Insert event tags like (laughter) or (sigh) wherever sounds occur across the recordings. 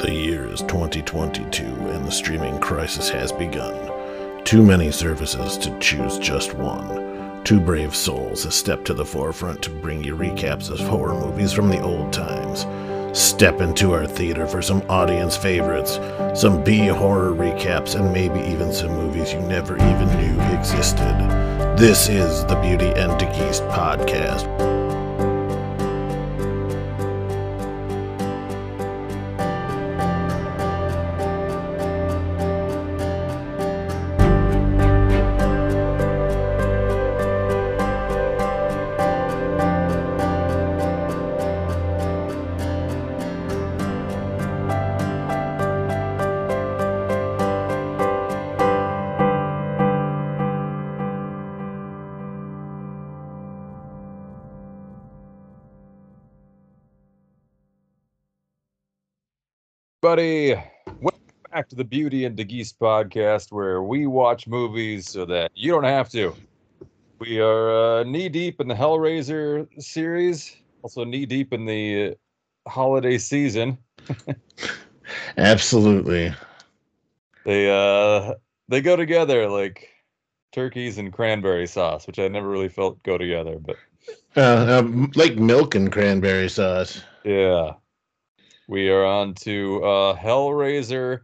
The year is 2022 and the streaming crisis has begun. Too many services to choose just one. Two brave souls have stepped to the forefront to bring you recaps of horror movies from the old times. Step into our theater for some audience favorites, some B horror recaps, and maybe even some movies you never even knew existed. This is the Beauty and the Geest podcast. To the Beauty and DeGeese podcast, where we watch movies so that you don't have to. We are uh, knee deep in the Hellraiser series, also knee deep in the holiday season. (laughs) Absolutely. They uh they go together like turkeys and cranberry sauce, which I never really felt go together, but Uh, um, like milk and cranberry sauce. yeah. We are on to uh Hellraiser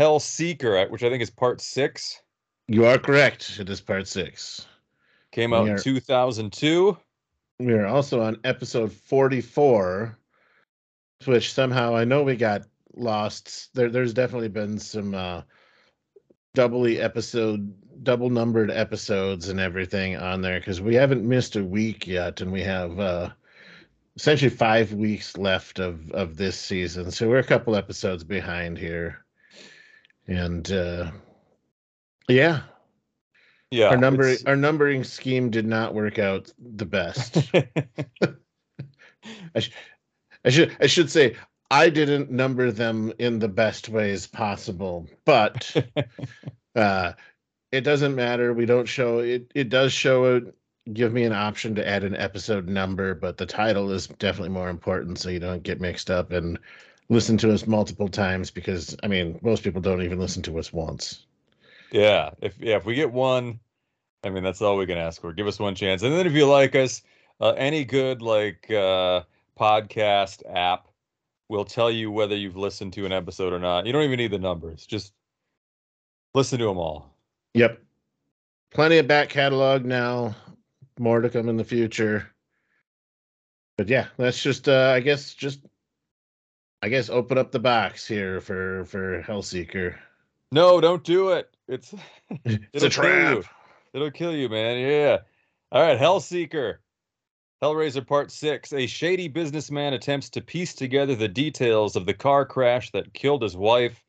Hellseeker, which I think is part six. You are correct. It is part six. Came out We in 2002. We are also on episode 44, which somehow I know we got lost. There, there's definitely been some uh, doubly episode, double numbered episodes and everything on there because we haven't missed a week yet, and we have uh, essentially five weeks left of of this season. So we're a couple episodes behind here, and uh, yeah, Yeah. our numbering it's- our numbering scheme did not work out the best. (laughs) I should I should say I didn't number them in the best ways possible, but (laughs) uh, it doesn't matter. We don't show it. It does show it. Give me an option to add an episode number, but the title is definitely more important, so you don't get mixed up and listen to us multiple times. Because I mean, most people don't even listen to us once. yeah. If yeah, if we get one, I mean that's all we can ask for. Give us one chance. And then if you like us, uh, any good like uh podcast app will tell you whether you've listened to an episode or not. You don't even need the numbers. Just listen to them all. Yep, plenty of back catalog now. More to come in the future. But yeah, let's just uh I guess just I guess open up the box here for for Hellseeker. No, don't do it. It's (laughs) It's a you. trap. It'll kill you, man. Yeah. All right, Hellseeker. Hellraiser Part 6. A shady businessman attempts to piece together the details of the car crash that killed his wife,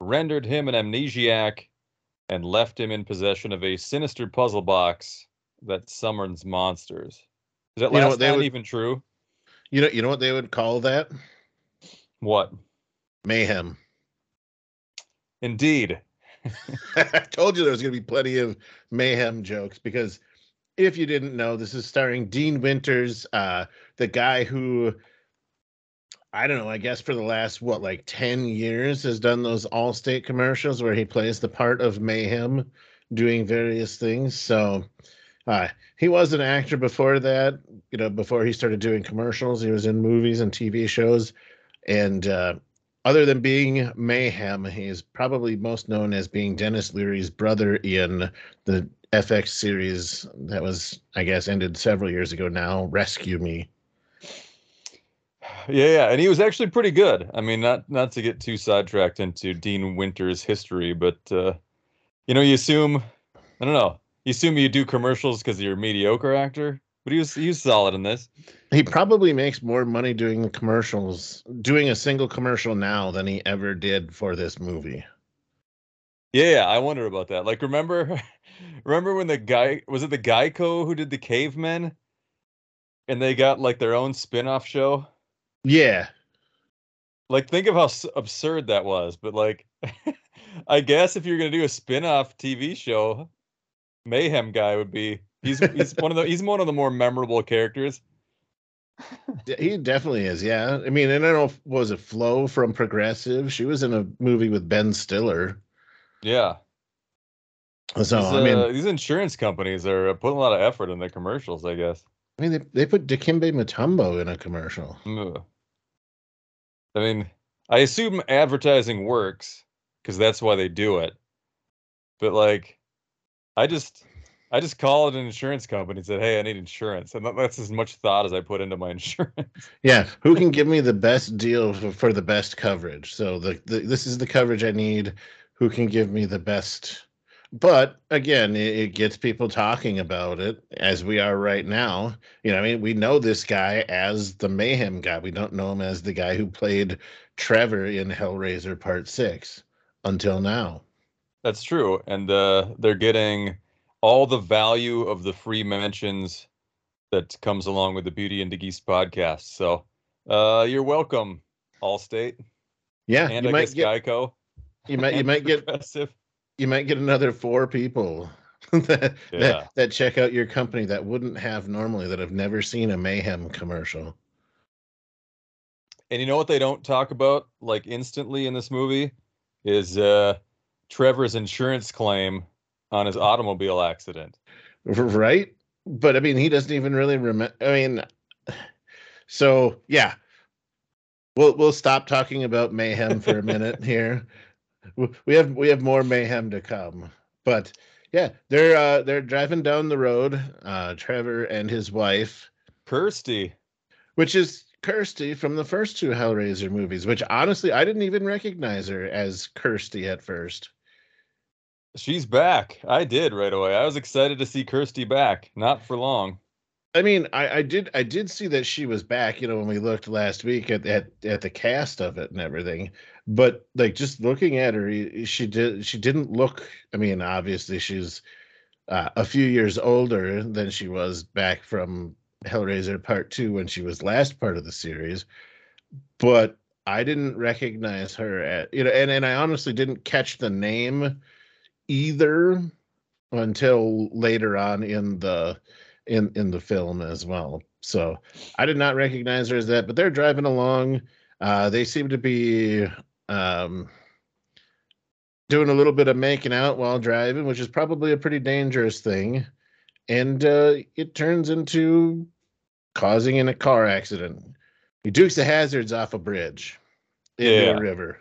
rendered him an amnesiac, and left him in possession of a sinister puzzle box that summons monsters. Is that You know last what they would- even true? You know you know what they would call that? What? Mayhem. Indeed. (laughs) (laughs) I told you there was going to be plenty of mayhem jokes because if you didn't know, this is starring Dean Winters, uh, the guy who I don't know, I guess for the last what like 10 years has done those Allstate commercials where he plays the part of mayhem doing various things. So uh, he was an actor before that, you know, before he started doing commercials, he was in movies and TV shows and uh other than being Mayhem, he's probably most known as being Denis Leary's brother in the FX series that was, I guess, ended several years ago now, Rescue Me. (sighs) Yeah, yeah, and he was actually pretty good. I mean, not not to get too sidetracked into Dean Winter's history, but uh, you know, you assume I don't know, you assume you do commercials because you're a mediocre actor, but he was he was solid in this. He probably makes more money doing the commercials, doing a single commercial now than he ever did for this movie. Yeah, yeah, I wonder about that. Like, remember, (laughs) remember when the guy was it the Geico who did the Cavemen, and they got like their own spin-off show. Yeah. like think of how s- absurd that was. But like, (laughs) I guess if you're gonna do a spin-off TV show, Mayhem guy would be. He's he's one of the he's one of the more memorable characters. (laughs) He definitely is. Yeah. I mean, and I don't know, was it Flo from Progressive? She was in a movie with Ben Stiller. Yeah. So these, I mean, uh, these insurance companies are putting a lot of effort in their commercials. I guess. I mean, they, they put Dikembe Mutombo in a commercial. I mean, I assume advertising works because that's why they do it. But like, I just, I just called an insurance company and said, "Hey, I need insurance," and that's as much thought as I put into my (laughs) insurance. Yeah, who can give me the best deal for, for the best coverage? So the, the this is the coverage I need. Who can give me the best? But again, it, it gets people talking about it as we are right now. You know, I mean, we know this guy as the Mayhem guy. We don't know him as the guy who played Trevor in Hellraiser Part Six until now. That's true, and uh, they're getting all the value of the free mentions that comes along with the Beauty and the Geese podcast. So, uh, you're welcome, Allstate, Yeah, and you I might guess get Geico. you might you might (laughs) get you might get another four people (laughs) that, Yeah. that that check out your company that wouldn't have normally that have never seen a mayhem commercial. And you know what they don't talk about like instantly in this movie is uh Trevor's insurance claim on his automobile accident. right? But i mean he doesn't even really remember i mean (sighs) so yeah. We'll we'll stop talking about mayhem for a minute (laughs) here. We have we have more mayhem to come. But yeah they're uh they're driving down the road uh trevor and his wife. Kirsty. which is kirsty from the first two hellraiser movies which honestly i didn't even recognize her as kirsty at first She's back. I did right away. I was excited to see Kirsty back. Not for long. I mean, I, I did I did see that she was back, you know, when we looked last week at, at at the cast of it and everything. But like just looking at her, she did she didn't look. I mean, obviously she's uh, a few years older than she was back from Hellraiser Part Two when she was last part of the series. But I didn't recognize her at you know, and and I honestly didn't catch the name either until later on in the in in the film as well. So I did not recognize her as that, but they're driving along. Uh, they seem to be um, doing a little bit of making out while driving, which is probably a pretty dangerous thing. And uh, it turns into causing in a car accident. He dukes the hazards off a bridge into Yeah. a river.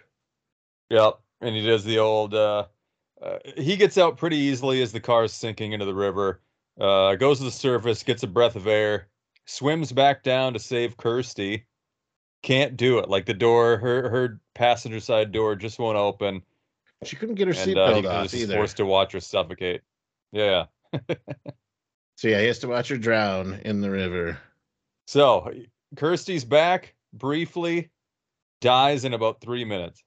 Yep. And he does the old uh, uh he gets out pretty easily as the car is sinking into the river. Uh goes to the surface, gets a breath of air, swims back down to save Kirsty. Can't do it. Like the door, her her passenger side door just won't open. She couldn't get her uh, seatbelt off just is either. forced to watch her suffocate. Yeah. (laughs) So yeah, he has to watch her drown in the river. So Kirsty's back briefly, dies in about three minutes.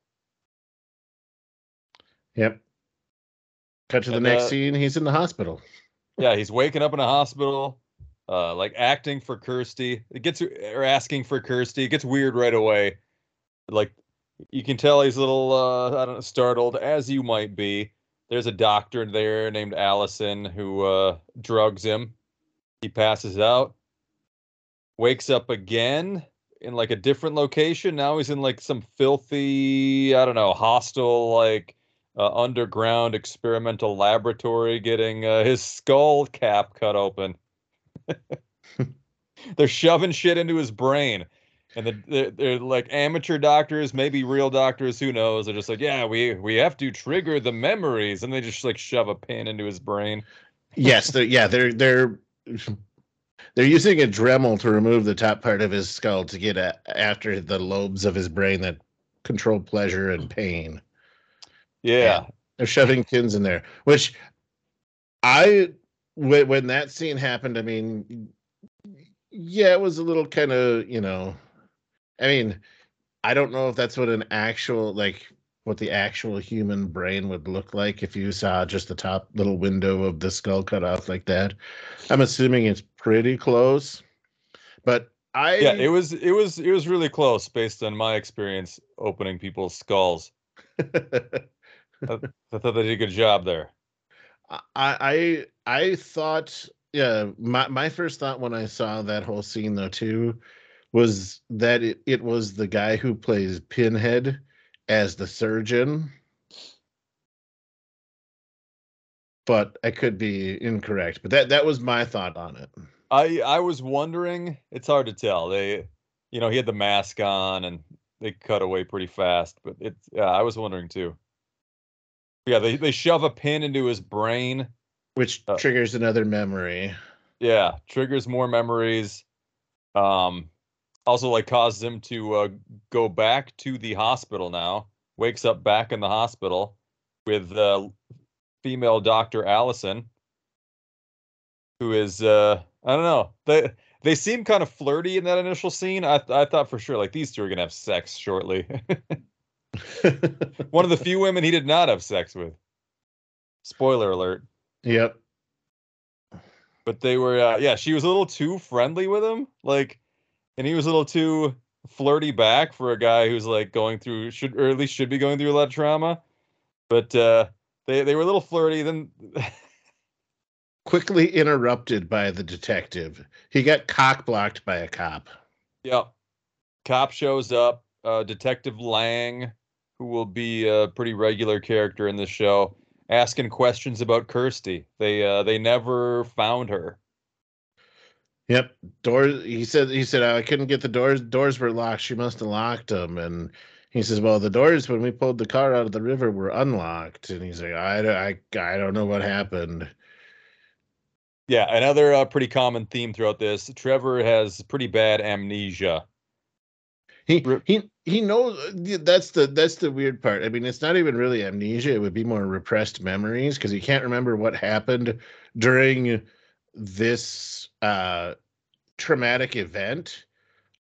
Yep. Cut to the And, next uh, scene. He's in the hospital. Yeah, he's waking up in a hospital, uh, like acting for Kirsty. It gets or asking for Kirsty. It gets weird right away. Like you can tell he's a little uh, I don't know, startled, as you might be. There's a doctor there named Allison who uh, drugs him. He passes out, wakes up again in like a different location. Now he's in like some filthy, I don't know, hostile like uh, underground experimental laboratory getting uh, his skull cap cut open. (laughs) they're shoving shit into his brain. And the, they're, they're like amateur doctors, maybe real doctors, who knows? They're just like, yeah, we we have to trigger the memories, and they just like shove a pin into his brain. yes, they're yeah, they're they're they're using a Dremel to remove the top part of his skull to get a, after the lobes of his brain that control pleasure and pain. Yeah, They're shoving pins in there, which I when when that scene happened, I mean, yeah, it was a little kind of you know, I mean, I don't know if that's what an actual like what the actual human brain would look like if you saw just the top little window of the skull cut off like that. I'm assuming it's pretty close, but I Yeah, it was it was it was really close based on my experience opening people's skulls. (laughs) I thought they did a good job there. I I I thought yeah my my first thought when I saw that whole scene though too was that it, it was the guy who plays Pinhead as the surgeon. But I could be incorrect. But that that was my thought on it. I I was wondering. It's hard to tell. They, you know, he had the mask on, and they cut away pretty fast. But it's yeah, I was wondering too. Yeah, they they shove a pin into his brain. Which Uh, triggers another memory. Yeah, triggers more memories. Um, also like causes him to uh, go back to the hospital now. Wakes up back in the hospital with uh, female doctor Allison, who is uh, I don't know. They they seem kind of flirty in that initial scene. I I thought for sure like these two are gonna have sex shortly. (laughs) One of the few women he did not have sex with. Spoiler alert. yep. but they were uh, yeah she was a little too friendly with him like and he was a little too flirty back for a guy who's like going through should or at least should be going through a lot of trauma but uh they they were a little flirty then (laughs) Quickly interrupted by the detective. He got cock blocked by a cop. Yep. cop shows up uh detective lang who will be a pretty regular character in this show asking questions about kirsty they uh they never found her Yep. Doors. He said. He said I couldn't get the doors. Doors were locked. She must have locked them. And he says, "Well, the doors when we pulled the car out of the river were unlocked." And he's like, "I, don't- I, I don't know what happened." Yeah, another uh, pretty common theme throughout this. Trevor has pretty bad amnesia. He he he knows. That's the that's the weird part. I mean, it's not even really amnesia. It would be more repressed memories because he can't remember what happened during this uh traumatic event,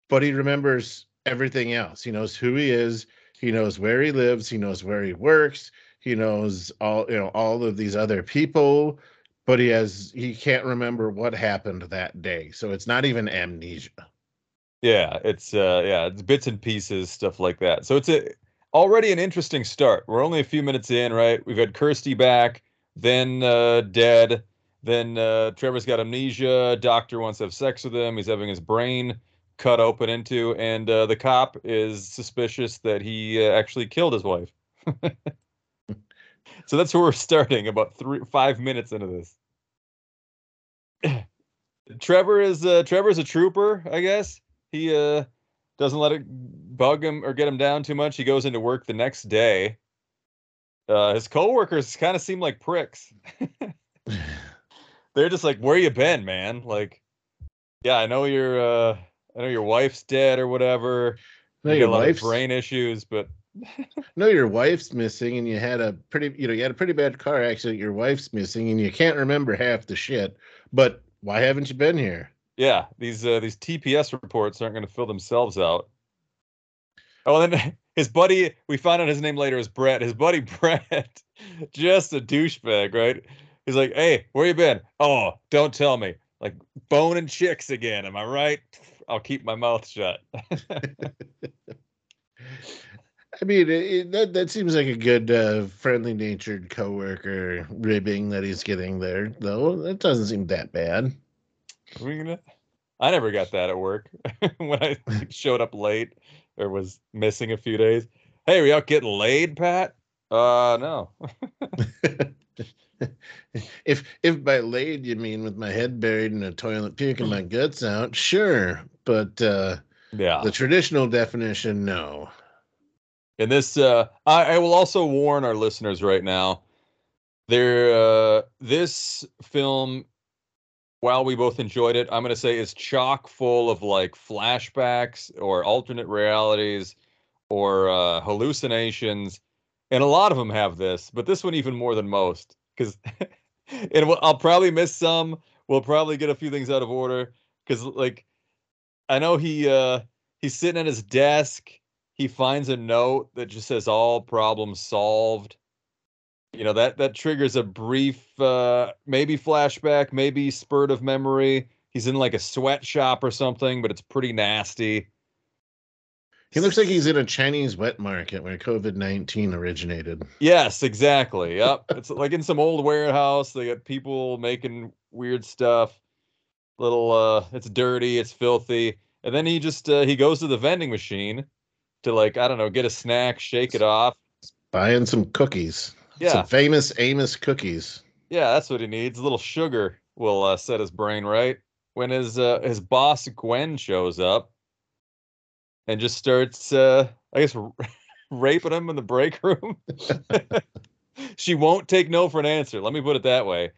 but he remembers everything else. He knows who he is. He knows where he lives. He knows where he works. He knows all you know all of these other people, but he has he can't remember what happened that day. So it's not even amnesia. Yeah, it's uh yeah, it's bits and pieces, stuff like that. So it's a already an interesting start. We're only a few minutes in, right? We've had Kirsty back, then uh dead, then uh Trevor's got amnesia, doctor wants to have sex with him, he's having his brain cut open into, and uh the cop is suspicious that he uh, actually killed his wife. (laughs) so that's where we're starting about three five minutes into this. (clears throat) Trevor is uh Trevor's a trooper, I guess. He uh doesn't let it bug him or get him down too much. He goes into work the next day. Uh his coworkers kind of seem like pricks. (laughs) They're just like, "Where you been, man?" Like, "Yeah, I know your uh I know your wife's dead or whatever. No, you your got a lot of wife's brain issues, but (laughs) no, your wife's missing, and you had a pretty, you know, you had a pretty bad car accident. Your wife's missing, and you can't remember half the shit. But why haven't you been here? Yeah, these uh, these TPS reports aren't going to fill themselves out. Oh, and then (laughs) his buddy, we found out his name later is Brett. His buddy (laughs) Brett, just a douchebag, right? He's like, "Hey, where you been? Oh, don't tell me. Like bone and chicks again. Am I right? I'll keep my mouth shut." (laughs) I mean, it, that that seems like a good, uh, friendly-natured coworker ribbing that he's getting there, though. That doesn't seem that bad. Gonna? I never got that at work (laughs) when I showed up late or was missing a few days. Hey, are you out getting laid, Pat? Uh, no. (laughs) if if by laid you mean with my head buried in a toilet puking my (clears throat) guts out, sure. But uh, Yeah. the traditional definition, no. And this, uh, I, I will also warn our listeners right now. There, uh, this film, while we both enjoyed it, I'm going to say is chock full of like flashbacks or alternate realities or uh, hallucinations, and a lot of them have this, but this one even more than most because, (laughs) and I'll probably miss some. We'll probably get a few things out of order because, like, I know he uh, he's sitting at his desk he finds a note that just says all problems solved you know that that triggers a brief uh maybe flashback maybe spurt of memory he's in like a sweatshop or something, but it's pretty nasty. He looks like he's in a Chinese wet market where COVID nineteen originated. Yes, exactly. Yep. it's like in some old warehouse. They got people making weird stuff. Little uh it's dirty, it's filthy. And then he just uh, he goes to the vending machine to like, I don't know, get a snack, shake it off. Buying some cookies. Yeah. Some famous Amos cookies. Yeah, that's what he needs. A little sugar will uh, set his brain right. When his uh, his boss Gwen shows up and just starts, uh, I guess, r- (laughs) raping him in the break room. (laughs) she won't take no for an answer. Let me put it that way.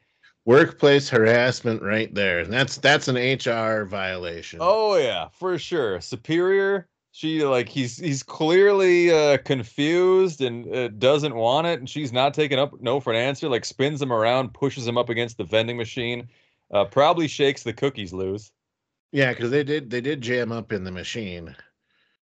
Workplace harassment right there. That's that's an HR violation. Oh yeah, for sure. Superior. She like he's he's clearly uh, confused and uh, doesn't want it, and she's not taking up no for an answer. Like spins him around, pushes him up against the vending machine. Uh, probably shakes the cookies loose. Yeah, because they did they did jam up in the machine.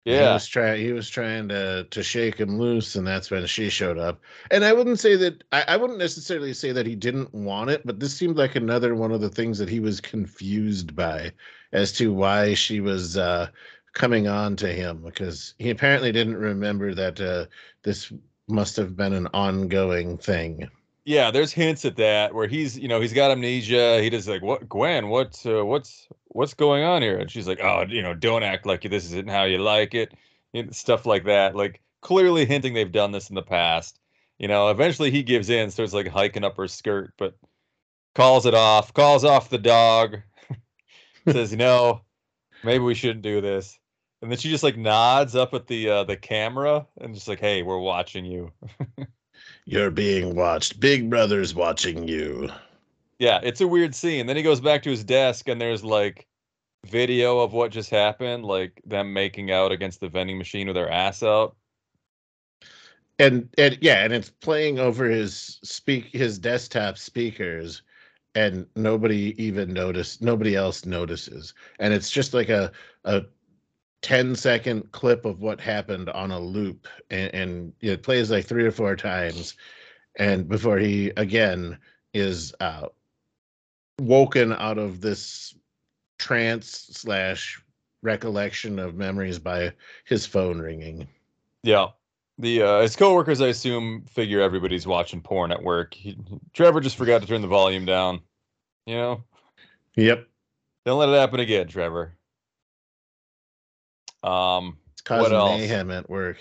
Yeah, He was trying he was trying to to shake him loose, and that's when she showed up. And I wouldn't say that I, I wouldn't necessarily say that he didn't want it, but this seemed like another one of the things that he was confused by as to why she was uh coming on to him because he apparently didn't remember that uh this must have been an ongoing thing. yeah. There's hints at that where he's you know he's got amnesia. He just like what Gwen, what uh, what's what's going on here? And she's like, oh, you know, don't act like this isn't how you like it. You know, stuff like that. Like clearly hinting they've done this in the past. You know, eventually he gives in, starts like hiking up her skirt, but calls it off, calls off the dog, (laughs) says, you know, maybe we shouldn't do this. And then she just like nods up at the uh, the camera and just like, hey, we're watching you. (laughs) You're being watched. Big Brother's watching you. Yeah, it's a weird scene. Then he goes back to his desk and there's like video of what just happened, like them making out against the vending machine with their ass out. and and yeah and it's playing over his speak his desktop speakers and nobody even noticed nobody else notices and it's just like a a 10 second clip of what happened on a loop and, and it plays like three or four times and before he again is uh woken out of this trance slash recollection of memories by his phone ringing Yeah. The uh, his coworkers, I assume, figure everybody's watching porn at work. He, Trevor just forgot to turn the volume down. You know, yep don't let it happen again, Trevor. Um, It's causing else? mayhem at work.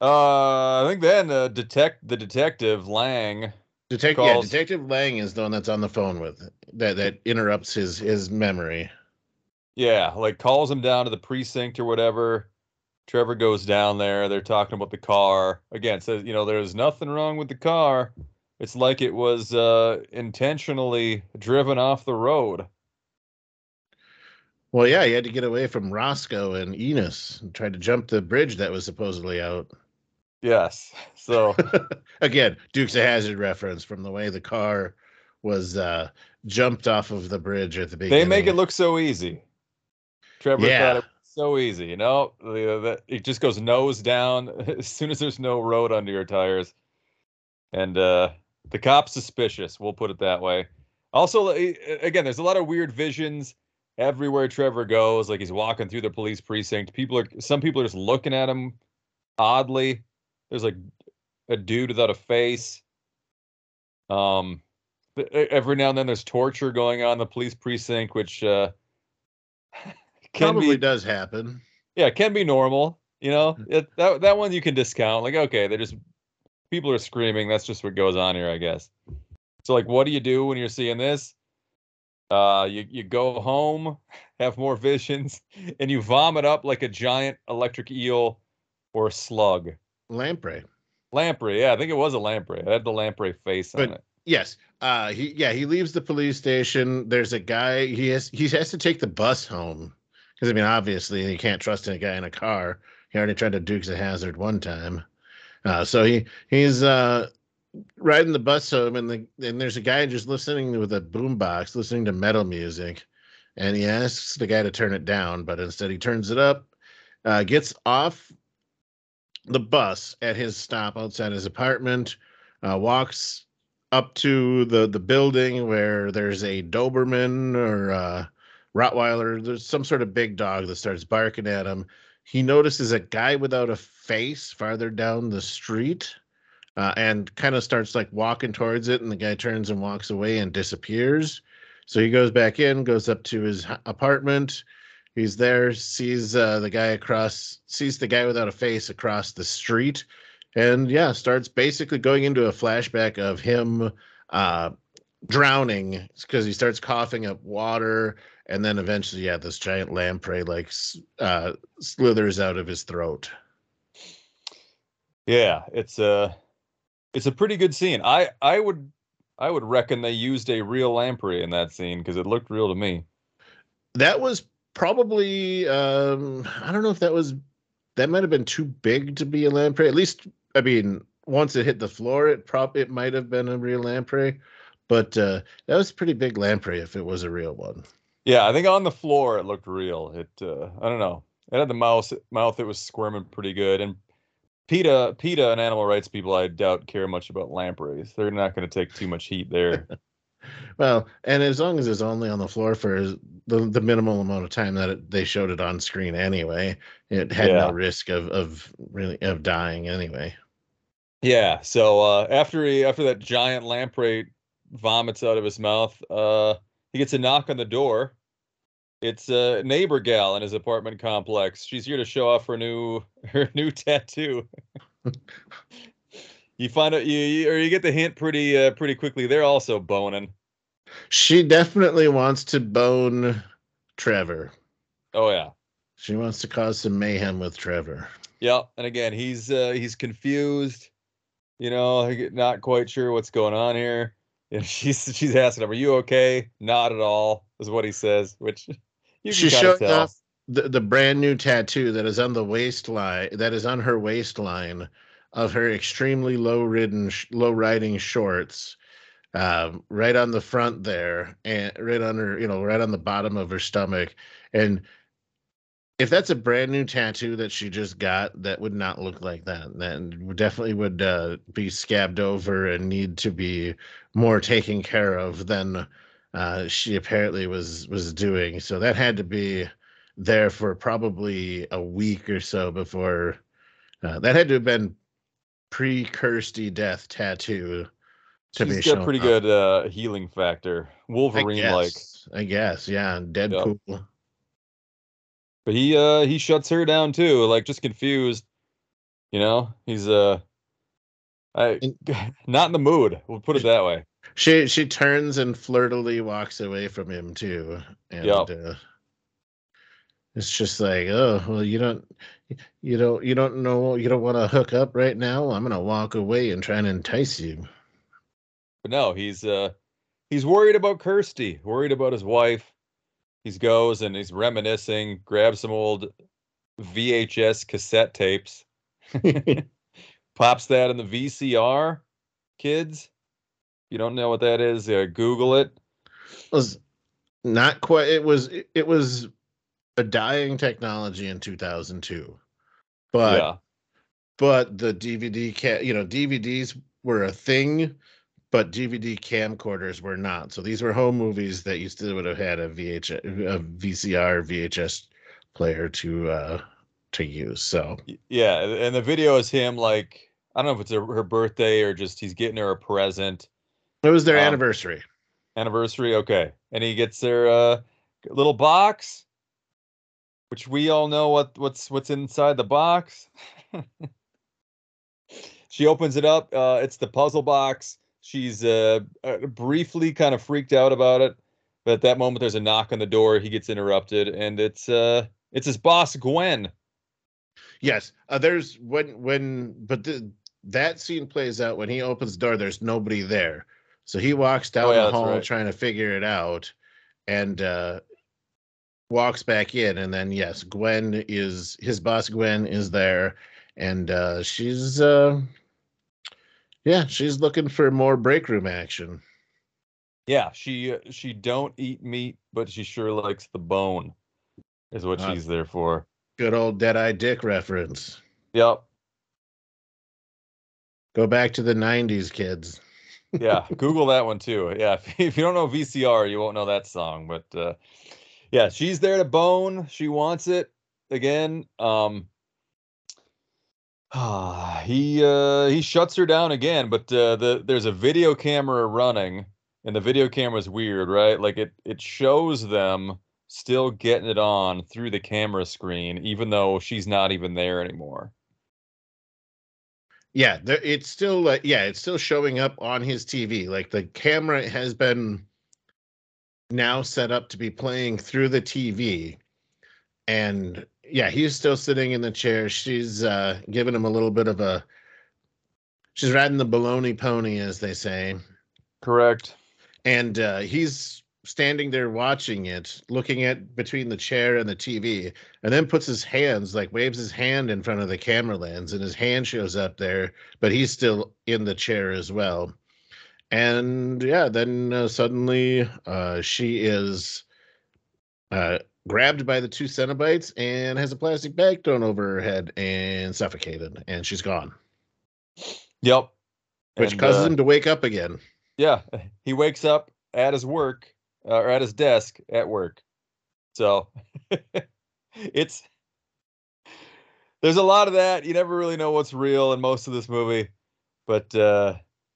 uh, I think then uh, detect the detective Lang. Detective, yeah, Detective Lang is the one that's on the phone with that that interrupts his his memory. Yeah, like calls him down to the precinct or whatever. Trevor goes down there. They're talking about the car again. Says you know there's nothing wrong with the car. It's like it was uh, intentionally driven off the road. Well, yeah, he had to get away from Roscoe and Enos and tried to jump the bridge that was supposedly out. Yes. So (laughs) Again, Dukes of Hazzard reference from the way the car was uh jumped off of the bridge at the beginning. they make it look so easy. Trevor Yeah. thought it was so easy. You know, it just goes nose down (laughs) as soon as there's no road under your tires. And uh, the cop's suspicious. We'll put it that way. Also, again, there's a lot of weird visions everywhere Trevor goes. Like he's walking through the police precinct. People are some people are just looking at him oddly. There's like a dude without a face. Um, every now and then there's torture going on in the police precinct, which uh, (laughs) can probably be does happen. yeah, can be normal. You know, Mhm. it, that that one you can discount. Like, okay, they're just people are screaming. That's just what goes on here, I guess. So, like, what do you do when you're seeing this? Uh, you you go home, (laughs) have more visions, and you vomit up like a giant electric eel or slug. Lamprey. Lamprey, yeah, I think it was a lamprey. It had the lamprey face on it. Yes. Uh he yeah, he leaves the police station. There's a guy he has he has to take the bus home. Because I mean, obviously he can't trust a guy in a car. He already tried to Dukes a hazard one time. Uh so he he's uh riding the bus home and the and there's a guy just listening with a boombox, listening to metal music. And he asks the guy to turn it down, but instead he turns it up, uh, gets off the bus at his stop outside his apartment, uh, walks up to the the building where there's a Doberman or uh, Rottweiler. There's some sort of big dog that starts barking at him. He notices a guy without a face farther down the street, uh, and kind of starts like walking towards it. And the guy turns and walks away and disappears. So he goes back in, goes up to his apartment. He's there, sees uh, the guy across, sees the guy without a face across the street, and yeah, starts basically going into a flashback of him uh, drowning because he starts coughing up water, and then eventually, yeah, this giant lamprey like uh, slithers out of his throat. Yeah, it's a it's a pretty good scene. I I would I would reckon they used a real lamprey in that scene because it looked real to me. That was probably um I don't know if that was that might have been too big to be a lamprey. At least I mean, once it hit the floor, it prop it might have been a real lamprey, but uh, that was a pretty big lamprey if it was a real one. Yeah, I think on the floor it looked real. It uh, I don't know. It had the mouth mouth. It was squirming pretty good. And PETA PETA and animal rights people, I doubt care much about lampreys. They're not going to take too much heat there. (laughs) well, and as long as it's only on the floor for the, the minimal amount of time that it, they showed it on screen anyway, it had yeah. no risk of of really of dying anyway. Yeah. So uh, after he after that giant lamprey vomits out of his mouth, uh, he gets a knock on the door. It's a neighbor gal in his apartment complex. She's here to show off her new (laughs) her new tattoo. you find out you, or you get the hint pretty uh, pretty quickly. They're also boning. She definitely wants to bone Trevor. Oh yeah. She wants to cause some mayhem with Trevor. Yep. And again, he's uh, he's confused. You know, not quite sure what's going on here. (laughs) And she's she's asking him, "Are you okay?" Not at all, is what he says. Which you she showed off the, the brand new tattoo that is on the waistline, that is on her waistline, of her extremely low ridden, low riding shorts, um, right on the front there, and right on her, you know, right on the bottom of her stomach, and if that's a brand new tattoo that she just got, that would not look like that. then definitely would uh, be scabbed over and need to be more taken care of than uh, she apparently was was doing. So that had to be there for probably a week or so before. Uh, that had to have been pre Kirsty death tattoo. To She's got pretty up. good uh, healing factor, Wolverine like. I guess, yeah, Deadpool. Yep. But he uh he shuts her down too, like just confused. You know, he's uh I (laughs) not in the mood. We'll put it that way. She she turns and flirtily walks away from him too, and yep. uh, it's just like, oh well, you don't, you don't, you don't know, you don't want to hook up right now. I'm gonna walk away and try and entice you. But no, he's uh he's worried about Kirsty, worried about his wife. He goes and he's reminiscing, grabs some old VHS cassette tapes, (laughs) pops that in the VCR. Kids, you don't know what that is, uh, Google it. it. Was not quite. It was. It was a dying technology in 2002, but yeah. but the DVD cat. You know, DVDs were a thing, but DVD camcorders were not. So these were home movies that you still would have had a VHS, a VCR, VHS player to uh to use. So yeah, and the video is him like I don't know if it's a, her birthday or just he's getting her a present it was their um, anniversary. Anniversary, okay. And he gets their uh, little box, which we all know what what's what's inside the box. (laughs) she opens it up. Uh, it's the puzzle box. She's uh, uh, briefly kind of freaked out about it, but at that moment, there's a knock on the door. He gets interrupted, and it's uh, it's his boss, Gwen. Yes, uh, there's when when but the, that scene plays out when he opens the door. There's nobody there so he walks down oh, yeah, the hall right. trying to figure it out and uh, walks back in. And then, yes, Gwen is his boss, Gwen is there. And uh, she's, uh, yeah, she's looking for more break room action. Yeah, she uh, she don't eat meat, but she sure likes the bone. Is what uh, she's there for. Good old dead eye Dick reference. Yep. Go back to the '90s, kids yeah, Google that one too. Yeah, (laughs) if, if, you don't know VCR, you won't know that song. But uh, yeah, she's there to bone. She wants it again. Um, ah, (sighs) he uh, he shuts her down again, but uh, the there's a video camera running, and the video camera is weird, right? Like it it shows them still getting it on through the camera screen, even though she's not even there anymore. Yeah, there, it's still like yeah, it's still showing up on his TV. Like the camera has been now set up to be playing through the TV, and yeah, he's still sitting in the chair. She's uh, giving him a little bit of a. She's riding the baloney pony, as they say. Correct. And uh, he's standing there watching it, looking at between the chair and the TV, and then puts his hands like waves his hand in front of the camera lens, and his hand shows up there, but he's still in the chair as well. And yeah, then uh, suddenly uh, she is uh, grabbed by the two Cenobites and has a plastic bag thrown over her head and suffocated, and she's gone. Yep. Which And, causes uh, him to wake up again. Yeah, he wakes up at his work uh, or at his desk at work. So (laughs) it's there's a lot of that. You never really know what's real in most of this movie, but uh,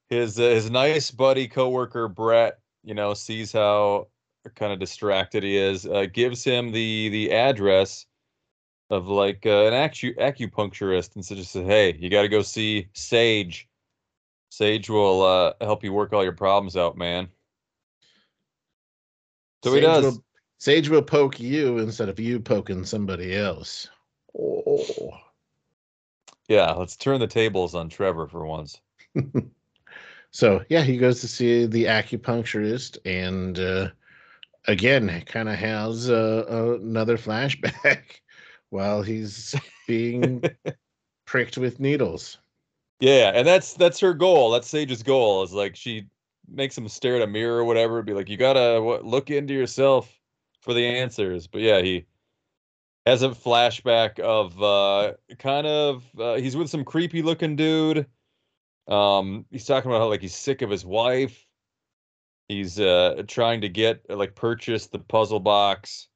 his uh, his nice buddy coworker Brett, you know, sees how kind of distracted he is, uh, gives him the the address of like uh, an acu- acupuncturist, and so just says, "Hey, you got to go see Sage." Sage will uh, help you work all your problems out, man. So he Sage does. Will, Sage will poke you instead of you poking somebody else. Oh. Yeah, let's turn the tables on Trevor for once. (laughs) So yeah, he goes to see the acupuncturist, and uh, again, kind of has uh, another flashback (laughs) while he's being (laughs) pricked with needles. Yeah, and that's that's her goal. That's Sage's goal. Is like she makes him stare at a mirror or whatever. Be like, you gotta what, look into yourself for the answers. But yeah, he has a flashback of uh, kind of uh, he's with some creepy looking dude. Um, he's talking about how like he's sick of his wife. He's uh trying to get like purchase the puzzle box.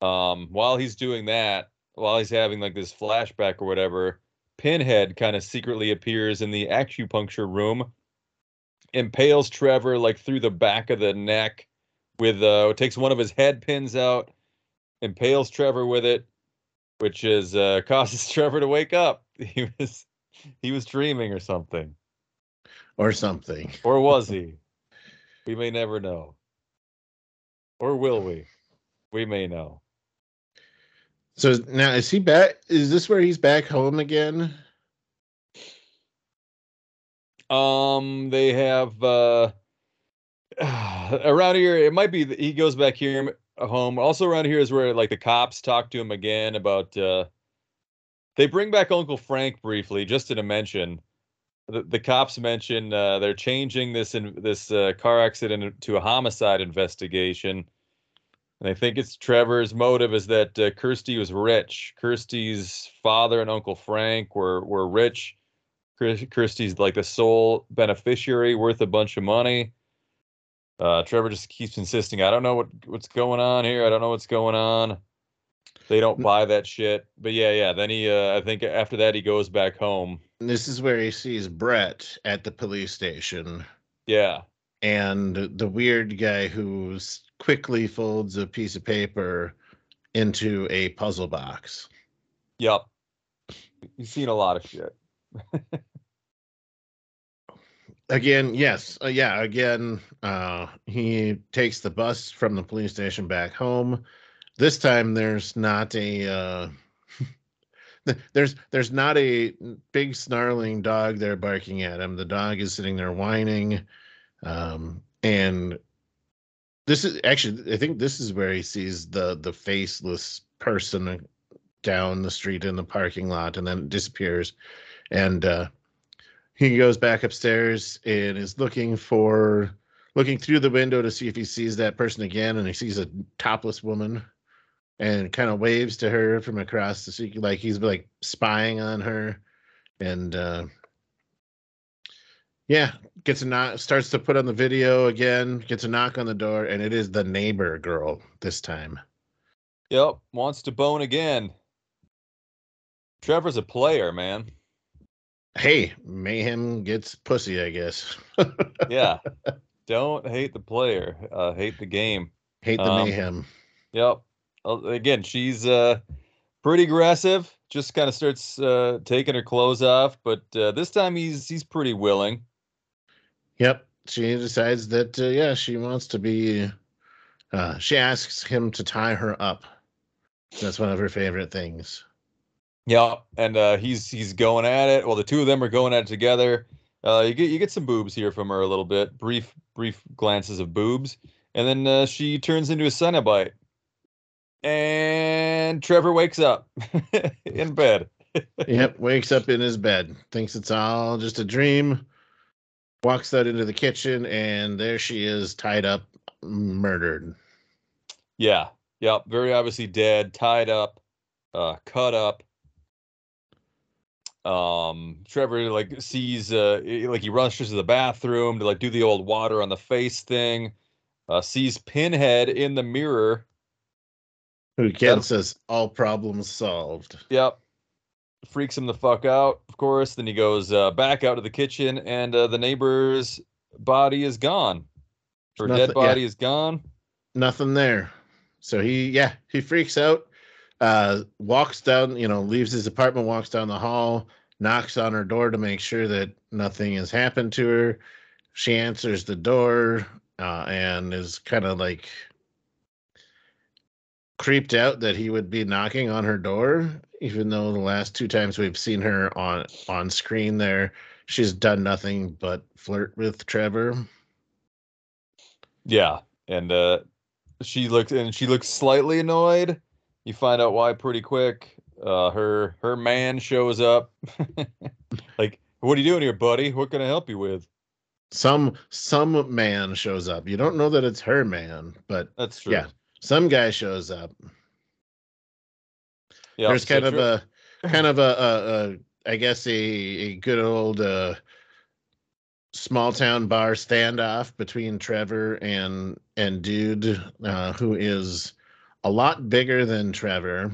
Um, while he's doing that, while he's having like this flashback or whatever, Pinhead kind of secretly appears in the acupuncture room, impales Trevor like through the back of the neck with uh takes one of his head pins out, impales Trevor with it, which is uh (laughs) causes Trevor to wake up. (laughs) He was he was dreaming or something. Or something. (laughs) Or was he? we may never know. Or will we? We may know. So now is he back? Is this where he's back home again? Um, they have uh (sighs) around here. It might be he goes back here home. Also around here is where like the cops talk to him again about. uh They bring back Uncle Frank briefly, just to mention. The, the cops mention uh, they're changing this in this uh, car accident to a homicide investigation, and I think it's Trevor's motive is that uh, Kirsty was rich. Kirsty's father and Uncle Frank were were rich. Kirsty's like the sole beneficiary, worth a bunch of money. Uh, Trevor just keeps insisting, "I don't know what what's going on here. I don't know what's going on." They don't buy that shit. But yeah, yeah. Then he, uh, I think after that, he goes back home. This is where he sees Brett at the police station Yeah, and the weird guy who quickly folds a piece of paper into a puzzle box. yep. He's seen a lot of shit. (laughs) Again, yes, uh, yeah. Again, uh, he takes the bus from the police station back home. This time, there's not a uh, (laughs) there's there's not a big snarling dog there barking at him. The dog is sitting there whining, um, and this is actually I think this is where he sees the the faceless person down the street in the parking lot, and then it disappears, and uh, he goes back upstairs and is looking for looking through the window to see if he sees that person again and he sees a topless woman and kind of waves to her from across the street like he's like spying on her and uh Yeah, gets a knock, starts to put on the video again, gets a knock on the door, and it is the neighbor girl this time. Yep, wants to bone again. Trevor's a player, man. Hey, Mayhem gets pussy, I guess. Yeah. (laughs) Don't hate the player, uh, hate the game. Hate the Um, Mayhem. Yep. Again, she's uh, pretty aggressive. Just kind of starts uh, taking her clothes off, but uh, this time he's he's pretty willing. Yep. She decides that, uh, yeah, she wants to be. Uh, she asks him to tie her up. That's one of her favorite things. Yeah, and uh, he's he's going at it. Well, the two of them are going at it together. Uh, you get you get some boobs here from her a little bit, brief brief glances of boobs, and then uh, she turns into a Cenobite. And Trevor wakes up (laughs) in bed. yep. (laughs) Wakes up in his bed, thinks it's all just a dream, walks out into the kitchen, and there she is, tied up, murdered. Yeah, yep, very obviously dead, tied up, uh, cut up. Um, Trevor like sees uh like he rushes to the bathroom to like do the old water on the face thing. Uh, sees Pinhead in the mirror. Who again says all problems solved. Yep. Freaks him the fuck out, of course. Then he goes uh, back out to the kitchen, and uh, the neighbor's body is gone. Her Nothing- dead yeah. body is gone. nothing there. So he, yeah, he freaks out, uh, walks down, you know, leaves his apartment, walks down the hall, knocks on her door to make sure that nothing has happened to her. She answers the door uh, and is kind of like creeped out that he would be knocking on her door, even though the last two times we've seen her on on screen there, she's done nothing but flirt with Trevor. Yeah, and uh, she looks and she looks slightly annoyed. You find out why pretty quick. Uh, her her man shows up. (laughs) like, what are you doing here, buddy? What can I help you with? some some man shows up. You don't know that it's her man, but That's true. Yeah. some guy shows up. yeah. There's kind of a (clears throat) kind of a, a, a I guess a, a good old uh, small town bar standoff between Trevor and and dude uh, who is a lot bigger than Trevor.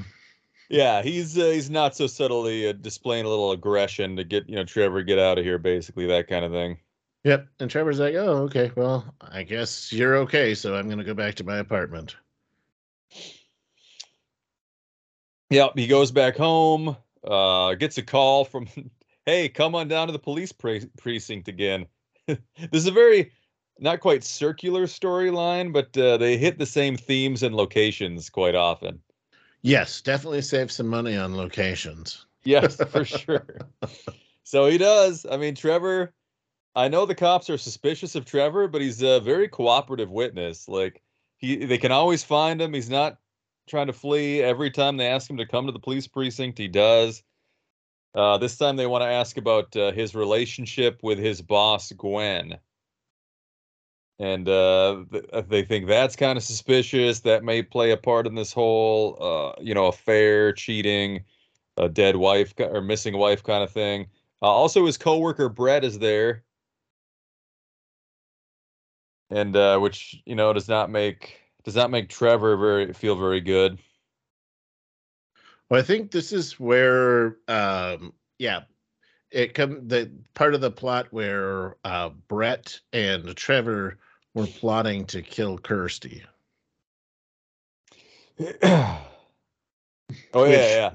yeah. He's uh, he's not so subtly uh, displaying a little aggression to get you know Trevor get out of here, basically that kind of thing. Yep, and Trevor's like, "Oh, okay. Well, I guess you're okay, so I'm going to go back to my apartment." Yep, he goes back home, uh, gets a call from, (laughs) hey, come on down to the police pre- precinct again. (laughs) this is a very not quite circular storyline, but uh, they hit the same themes and locations quite often. Yes, definitely save some money on locations. Yes, (laughs) for sure. So he does. I mean, Trevor, I know the cops are suspicious of Trevor, but he's a very cooperative witness. Like he they can always find him. He's not trying to flee. Every time they ask him to come to the police precinct, he does. Uh, this time they want to ask about uh, his relationship with his boss, Gwen. And uh, uh, they think that's kind of suspicious. That may play a part in this whole, uh, you know, affair, cheating, a dead wife or missing wife kind of thing. Uh, also, his coworker Brett is there, and uh, which you know does not make does not make Trevor very feel very good. Well, I think this is where, um, yeah, it come the part of the plot where uh, Brett and Trevor were plotting to kill Kirsty. (clears throat) oh yeah, yeah.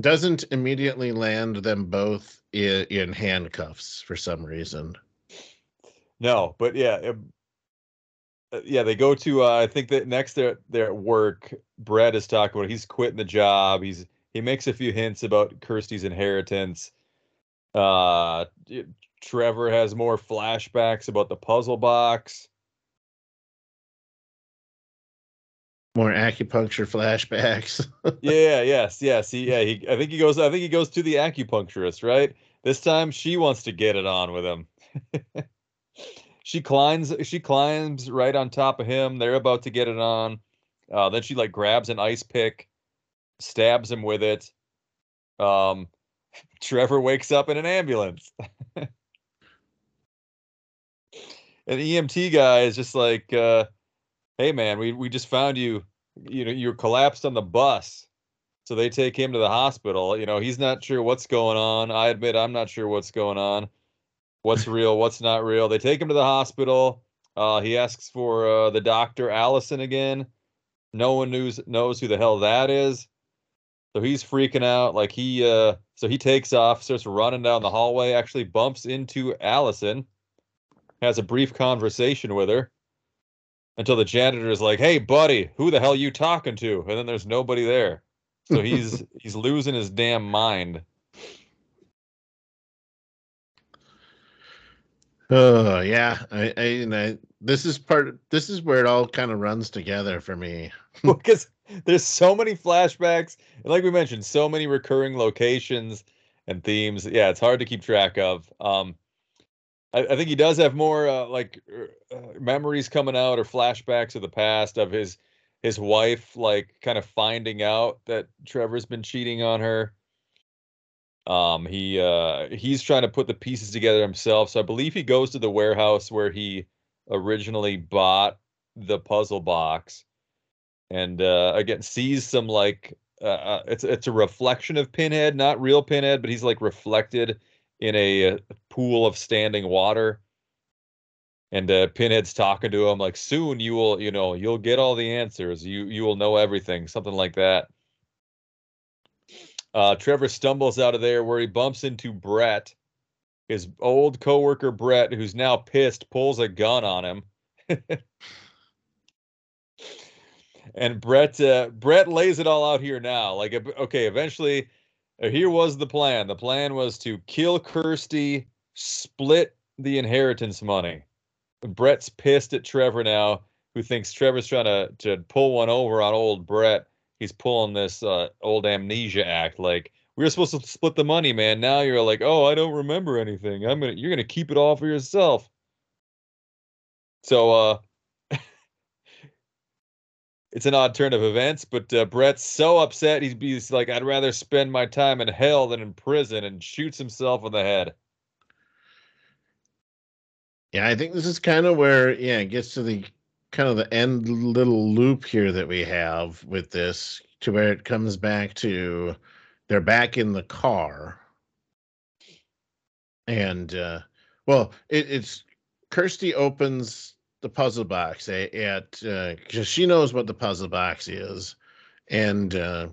Doesn't immediately land them both in, in handcuffs for some reason. No, but yeah, um, uh, yeah. They go to. Uh, I think that next they're they're at work. Brett is talking about he's quitting the job. He's he makes a few hints about Kirsty's inheritance. Uh, Trevor has more flashbacks about the puzzle box. More acupuncture flashbacks. (laughs) yeah, yes, yes. He, yeah, he. I think he goes. I think he goes to the acupuncturist. Right this time, she wants to get it on with him. (laughs) she climbs. She climbs right on top of him. They're about to get it on. Uh, then she like grabs an ice pick, stabs him with it. Um, (laughs) Trevor wakes up in an ambulance. an EMT guy is just like, uh, "Hey, man, we we just found you. You know, you're collapsed on the bus." So they take him to the hospital. You know, he's not sure what's going on. I admit I'm not sure what's going on. What's real? What's not real? They take him to the hospital. Uh, he asks for uh, the doctor Allison again. No one knows knows who the hell that is. So he's freaking out. Like he uh so he takes off, starts running down the hallway, actually bumps into Allison, has a brief conversation with her until the janitor is like, Hey buddy, who the hell you talking to? And then there's nobody there. So (laughs) he's he's losing his damn mind. Oh yeah, I, I, and I this is part. This is where it all kind of runs together for me. (laughs) (laughs) because there's so many flashbacks, and like we mentioned, so many recurring locations and themes. Yeah, it's hard to keep track of. Um, I, I think he does have more uh, like uh, memories coming out or flashbacks of the past of his his wife, like kind of finding out that Trevor's been cheating on her. Um, he uh, he's trying to put the pieces together himself. So I believe he goes to the warehouse where he originally bought the puzzle box, and uh, again sees some like uh, uh it's it's a reflection of Pinhead, not real Pinhead, but he's like reflected in a uh, pool of standing water. And uh, Pinhead's talking to him like, "Soon you will, you know, you'll get all the answers. You you will know everything." Something like that. Uh, Trevor stumbles out of there where he bumps into Brett, his old coworker Brett, who's now pissed, pulls a gun on him. (laughs) and Brett uh, Brett lays it all out here now. Like, okay, eventually, here was the plan. The plan was to kill Kirsty, split the inheritance money. Brett's pissed at Trevor now, who thinks Trevor's trying to to pull one over on old Brett. He's pulling this uh, old amnesia act. Like we were supposed to split the money man. Now you're like oh i don't remember anything. I'm gonna you're gonna keep it all for yourself. So uh it's an odd turn of events but uh, brett's so upset he's, he's like i'd rather spend my time in hell than in prison and shoots himself in the head. Yeah i think this is kind of where yeah it gets to the kind of the end little loop here that we have with this to where it comes back to they're back in the car. And uh well it, it's kirsty opens the puzzle box at, uh because she knows what the puzzle box is and uh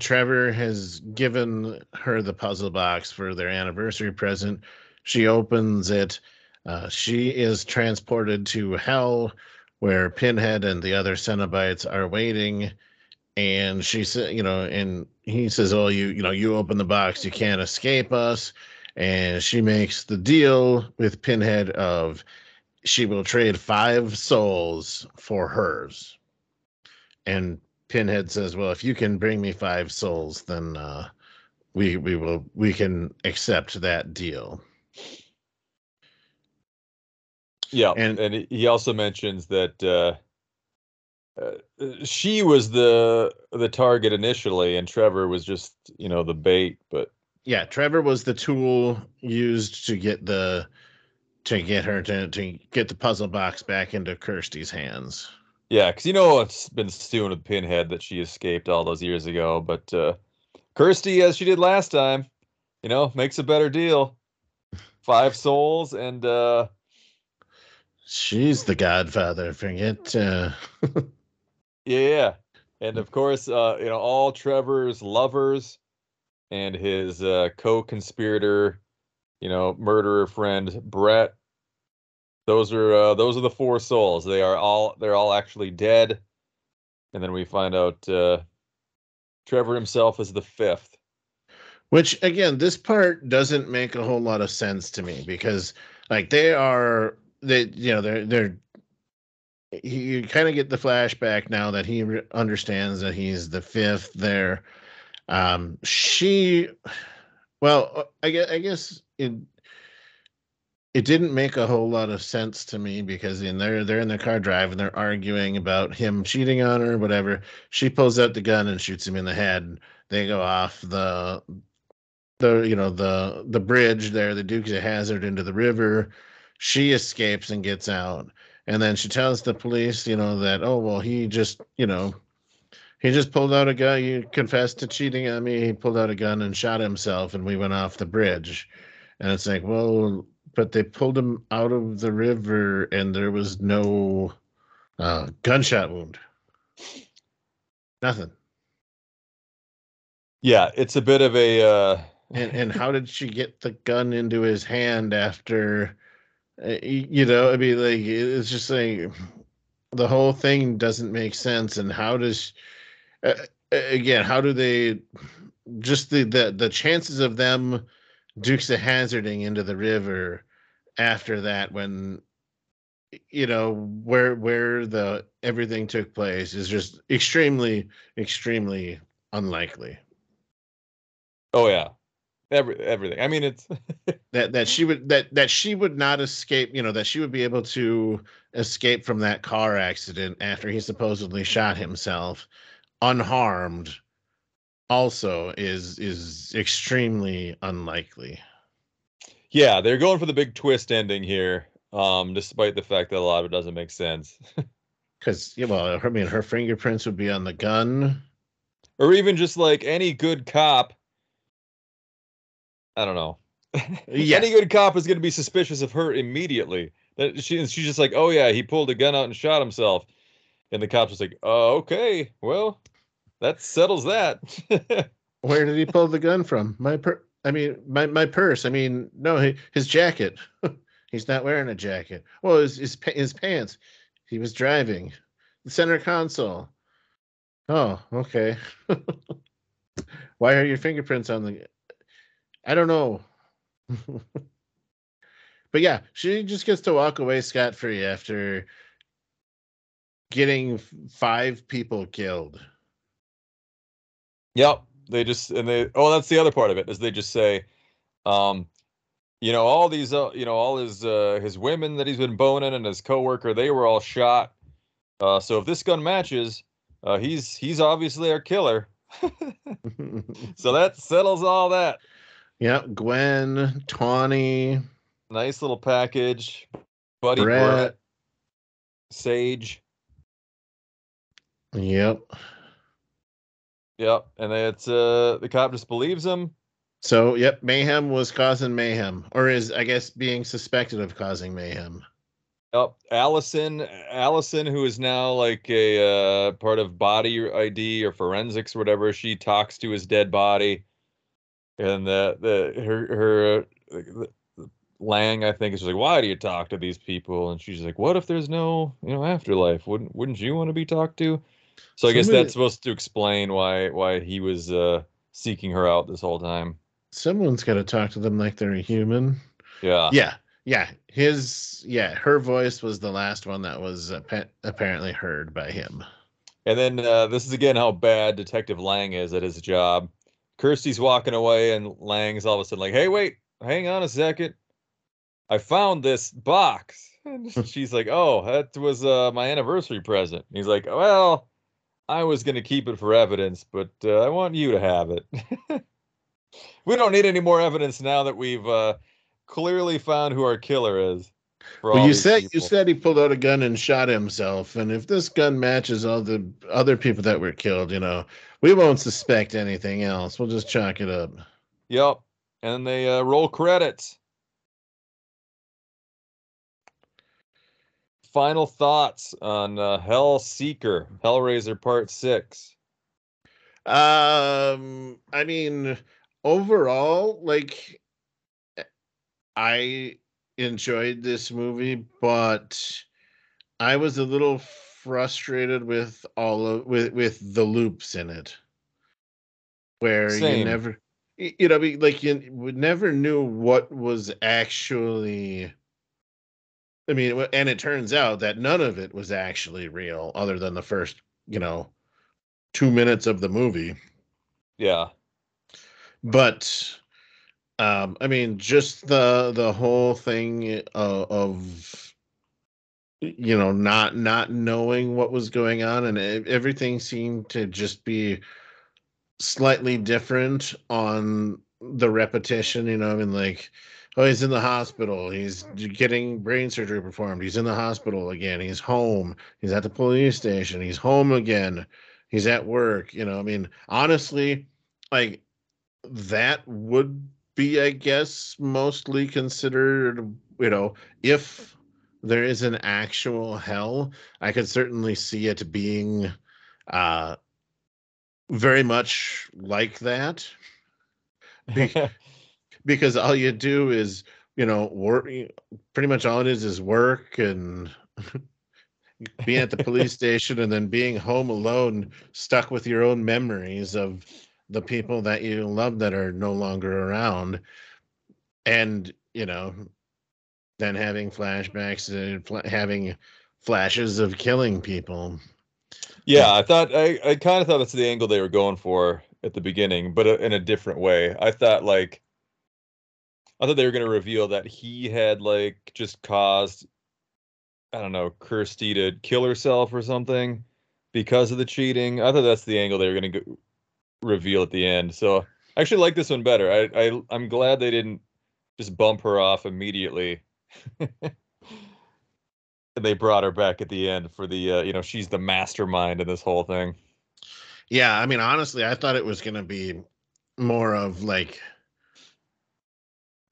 trevor has given her the puzzle box for their anniversary present she opens it uh, she is transported to hell where Pinhead and the other Cenobites are waiting. And she said, you know, and he says, Oh, you, you know, you open the box, you can't escape us. And she makes the deal with Pinhead of she will trade five souls for hers. And Pinhead says, Well, if you can bring me five souls, then uh, we we will we can accept that deal. Yeah, and and he also mentions that uh, uh, she was the the target initially, and Trevor was just you know the bait. But yeah, Trevor was the tool used to get the to get her to to get the puzzle box back into Kirsty's hands. Yeah, because you know it's been stewing with Pinhead that she escaped all those years ago, but uh, Kirsty, as she did last time, you know, makes a better deal. Five souls and uh She's the godfather. Forget. Uh... yeah, and of course, uh, you know all Trevor's lovers and his uh, co-conspirator, you know, murderer friend Brett. Those are uh, those are the four souls. They are all they're all actually dead, and then we find out uh, Trevor himself is the fifth. Which again, this part doesn't make a whole lot of sense to me because like they are they you know they're they're you kind of get the flashback now that he re- understands that he's the fifth there um she well uh, i guess i guess it it didn't make a whole lot of sense to me because in they're they're in the car driving they're arguing about him cheating on her whatever. She pulls out the gun and shoots him in the head they go off the the you know the the bridge there the dukes of Hazzard into the river. She escapes and gets out. And then she tells the police you know that oh well he just you know he just pulled out a gun. He confessed to cheating on me. He pulled out a gun and shot himself and we went off the bridge. And it's like well but they pulled him out of the river and there was no uh, gunshot wound. Nothing. Yeah, it's a bit of a uh and and how did she get the gun into his hand after uh, you know i mean like it's just like the whole thing doesn't make sense. And how does uh, again how do they just the the, the chances of them dukes of hazarding into the river after that when you know where where the everything took place is just extremely extremely unlikely oh yeah. Every everything. I mean it's (laughs) that that she would that that she would not escape you know that she would be able to escape from that car accident after he supposedly shot himself unharmed also is is extremely unlikely yeah, they're going for the big twist ending here. Um, despite the fact that a lot of it doesn't make sense. (laughs) because yeah, well i mean her fingerprints would be on the gun or even just like any good cop. I don't know. (laughs) Yeah. Any good cop is going to be suspicious of her immediately. That she and she's just like, oh yeah, he pulled a gun out and shot himself, and the cops just like, oh okay, well, that settles that. (laughs) where did he pull the gun from? My per i mean my my purse. I mean no his jacket. (laughs) He's not wearing a jacket. Well his his, his pants. He was driving. The center console. Oh okay. (laughs) Why are your fingerprints on the i don't know. But yeah she just gets to walk away scot-free after getting five people killed Yep. They just and they oh that's the other part of it is they just say, um, you know, all these uh, you know, all his uh his women that he's been boning and his coworker, they were all shot. Uh so if this gun matches, uh he's he's obviously our killer. (laughs) So that settles all that. yeah gwen tawny Nice little package. Buddy Brett. Brett, Sage. Yep. Yep. And it's uh the cop just believes him. So, yep, mayhem was causing mayhem, or is I guess being suspected of causing mayhem. Yep, Allison, Allison, who is now like a uh, part of body ID or forensics or whatever, she talks to his dead body, and the the her her uh, the, Lang, I think, is just like, why do you talk to these people? And she's like, what if there's no you know afterlife? Wouldn't wouldn't you want to be talked to? So I guess that's supposed to explain why why he was uh, seeking her out this whole time. Someone's got to talk to them like they're a human. Yeah. Yeah, yeah. His, yeah, her voice was the last one that was appa- apparently heard by him. And then uh, this is again how bad Detective Lang is at his job. Kirsty's walking away, and Lang's all of a sudden like, "Hey, wait, hang on a second. I found this box." (laughs) And (laughs) she's like, "Oh, that was uh, my anniversary present." And he's like, "Well, I was gonna keep it for evidence, but uh, I want you to have it." (laughs) we don't need any more evidence now that we've uh, clearly found who our killer is. Well, you said you said he pulled out a gun and shot himself, and if this gun matches all the other people that were killed, you know, we won't suspect anything else. We'll just chalk it up. Yep. And they uh, roll credits. Final thoughts on uh, Hellseeker, Hellraiser Part 6. Um, I mean, overall, like, I enjoyed this movie, but I was a little frustrated with all of with with the loops in it, where you never, you know, like you would never knew what was actually. I mean, and it turns out that none of it was actually real, other than the first, you know, two minutes of the movie Yeah. but um i mean just the the whole thing of, of you know not not knowing what was going on and everything seemed to just be slightly different on the repetition, you know, I mean, like, oh, he's in the hospital. He's getting brain surgery performed. He's in the hospital again. He's home. He's at the police station. He's home again. He's at work. You know, I mean, honestly, like that would be, I guess, mostly considered, you know, if there is an actual hell, I could certainly see it being uh very much like that. Be- (laughs) because all you do is, you know, work pretty much all it is is work and (laughs) being at the police (laughs) station and then being home alone, stuck with your own memories of the people that you love that are no longer around. And, you know, then having flashbacks and fl- having flashes of killing people. Yeah, I thought I, I kind of thought that's the angle they were going for at the beginning, but uh, in a different way. I thought like I thought they were going to reveal that he had like just caused I don't know, Kirsty to kill herself or something because of the cheating. I thought that's the angle they were going to reveal at the end. So I actually like this one better. I, I I'm glad they didn't just bump her off immediately. and (laughs) they brought her back at the end for the uh, you know she's the mastermind in this whole thing. Yeah, I mean honestly, I thought it was going to be more of like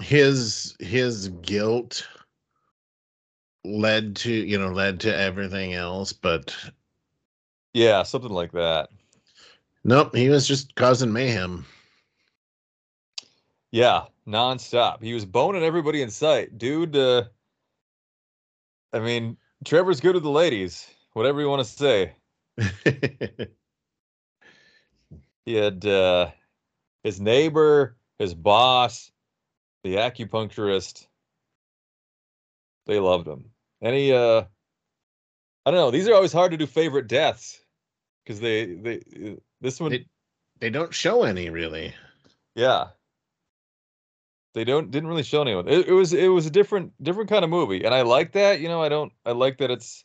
his his guilt led to you know led to everything else but yeah something like that. Nope he was just causing mayhem. Yeah nonstop. He was boning everybody in sight. Dude uh i mean trevor's good with the ladies whatever you want to say. (laughs) He had uh his neighbor his boss the acupuncturist they loved him any uh I don't know. These are always hard to do favorite deaths because they they this one they, they don't show any really. Yeah. They don't didn't really show anyone. It, it was it was a different different kind of movie, and I like that. You know, I don't I like that it's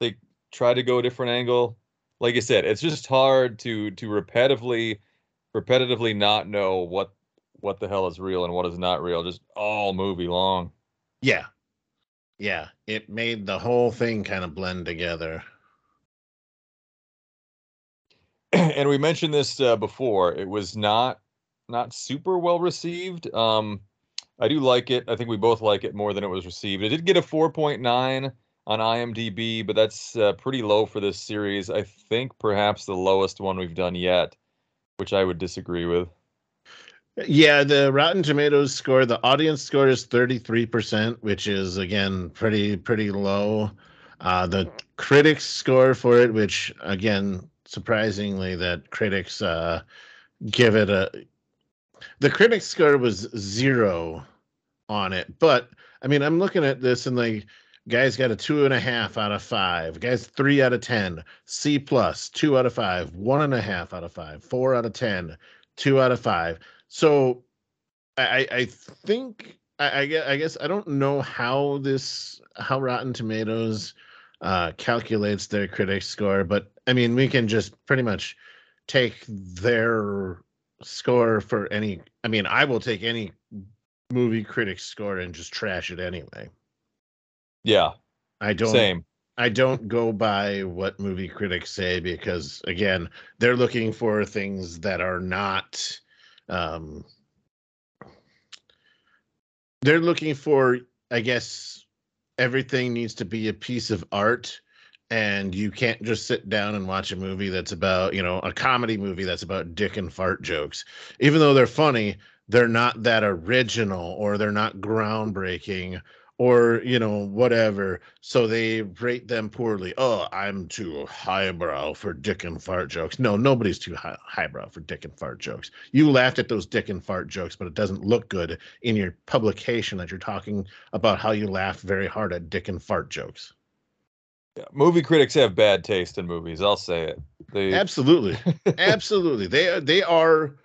they try to go a different angle. Like I said, it's just hard to to repetitively repetitively not know what what the hell is real and what is not real, just all movie long. Yeah, yeah, it made the whole thing kind of blend together. (clears throat) and we mentioned this uh, before. It was not not super well received. Um, I do like it. I think we both like it more than it was received. It did get a 4.9 on IMDb, but that's uh, pretty low for this series. I think perhaps the lowest one we've done yet, which I would disagree with. Yeah, the Rotten Tomatoes score, the audience score is 33%, which is again pretty pretty low. Uh, the critics score for it, which again, surprisingly, that critics uh, give it a the critics score was zero on it. But I mean, I'm looking at this and like guys got a two and a half out of five, guys three out of ten, C plus, two out of five, one and a half out of five, four out of ten, two out of five. So I, I think I, I guess I don't know how this how Rotten Tomatoes uh, calculates their critic score, but I mean we can just pretty much take their score for any. I mean I will take any movie critic score and just trash it anyway. Yeah, I don't. Same. I don't go by what movie critics say because again, they're looking for things that are not um, they're looking for, I guess, everything needs to be a piece of art and you can't just sit down and watch a movie that's about you know a comedy movie that's about dick and fart jokes. Even though they're funny they're not that original or they're not groundbreaking or you know whatever so they rate them poorly. Oh i'm too highbrow for dick and fart jokes. No nobody's too high, highbrow for dick and fart jokes. You laughed at those dick and fart jokes but it doesn't look good in your publication that you're talking about how you laugh very hard at dick and fart jokes. Yeah, movie critics have bad taste in movies i'll say it. They absolutely. (laughs) Absolutely. They they are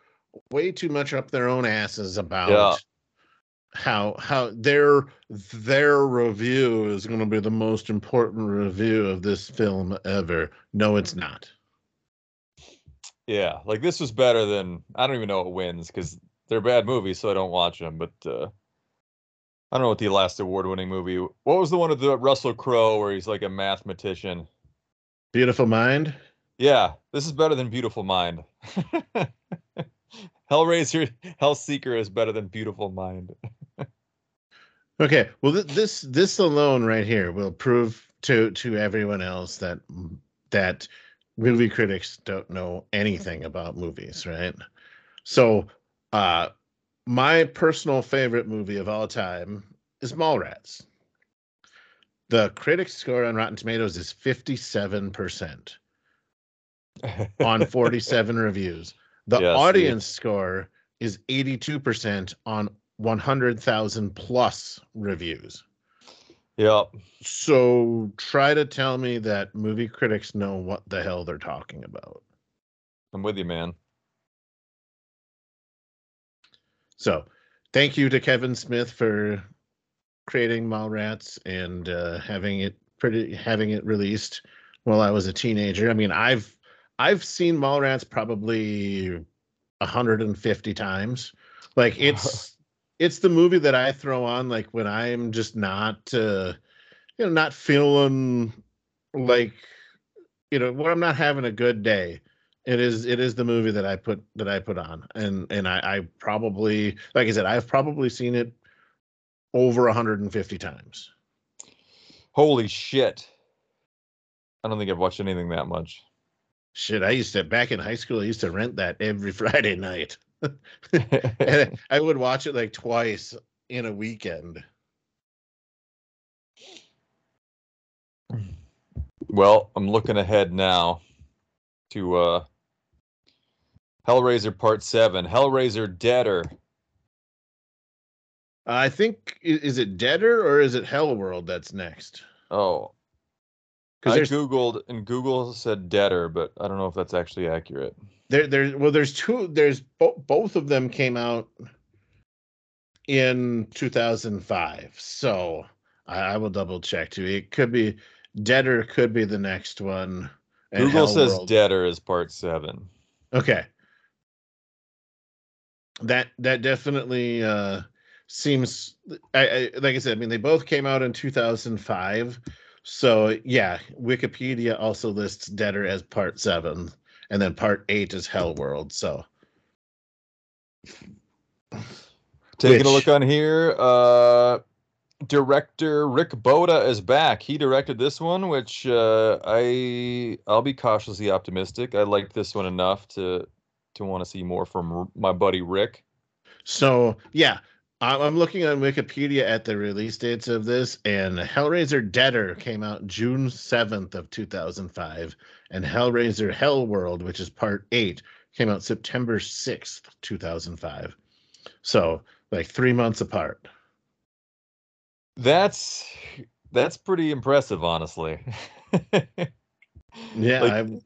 way too much up their own asses about yeah how how their their review is going to be the most important review of this film ever. No, it's not. Yeah, like this was better than I don't even know what wins because they're bad movies, so I don't watch them. But uh, I don't know what the last award-winning movie. What was the one with the Russell Crowe where he's like a mathematician? Beautiful Mind. Yeah, this is better than Beautiful Mind. (laughs) Hellraiser, Hellseeker is better than Beautiful Mind. (laughs) Okay, well th- this this alone right here will prove to to everyone else that that movie critics don't know anything about movies, right? So, uh my personal favorite movie of all time is Mallrats. The critic score on Rotten Tomatoes is 57% (laughs) on 47 reviews. The Yeah, see. audience score is 82% on 100,000 plus reviews. Yep. So try to tell me that movie critics know what the hell they're talking about. I'm with you, man. So thank you to Kevin Smith for creating Mallrats and uh, having it pretty having it released while I was a teenager. I mean, I've I've seen Mallrats probably 150 times. Like it's (laughs) it's the movie that I throw on like when I'm just not uh you know not feeling like you know when I'm not having a good day. It is it is the movie that I put that I put on. And and I, I probably like I said, I've probably seen it over 150 times. Holy shit. I don't think I've watched anything that much. Shit, I used to back in high school, I used to rent that every (laughs) Friday night. (laughs) and (laughs) I would watch it like twice in a weekend. well, I'm looking ahead now to uh Hellraiser Part 7, Hellraiser Deader. I think is it Deader or is it Hell World that's next? Oh, Because I googled and Google said Deader, but I don't know if that's actually accurate. There there's well there's two there's bo- both of them came out in 2005 so I, I will double check too. It could be deader could be the next one Google says Hellworld- Deader is Part 7. okay. That that definitely uh seems I, I like i said i mean they both came out in 2005 so yeah wikipedia also lists deader as part seven and then part eight is hell world so Taking Which- a look on here, uh director Rick Bota is back. He directed this one, which uh I I'll be cautiously optimistic. I liked this one enough to to want to see more from my buddy Rick. So yeah, I'm I'm looking on Wikipedia at the release dates of this, and Hellraiser Deader came out June 7th of 2005, and Hellraiser Hellworld, which is part eight, came out September 6th, 2005. So like three months apart. That's that's pretty impressive, honestly. (laughs) Yeah, Like,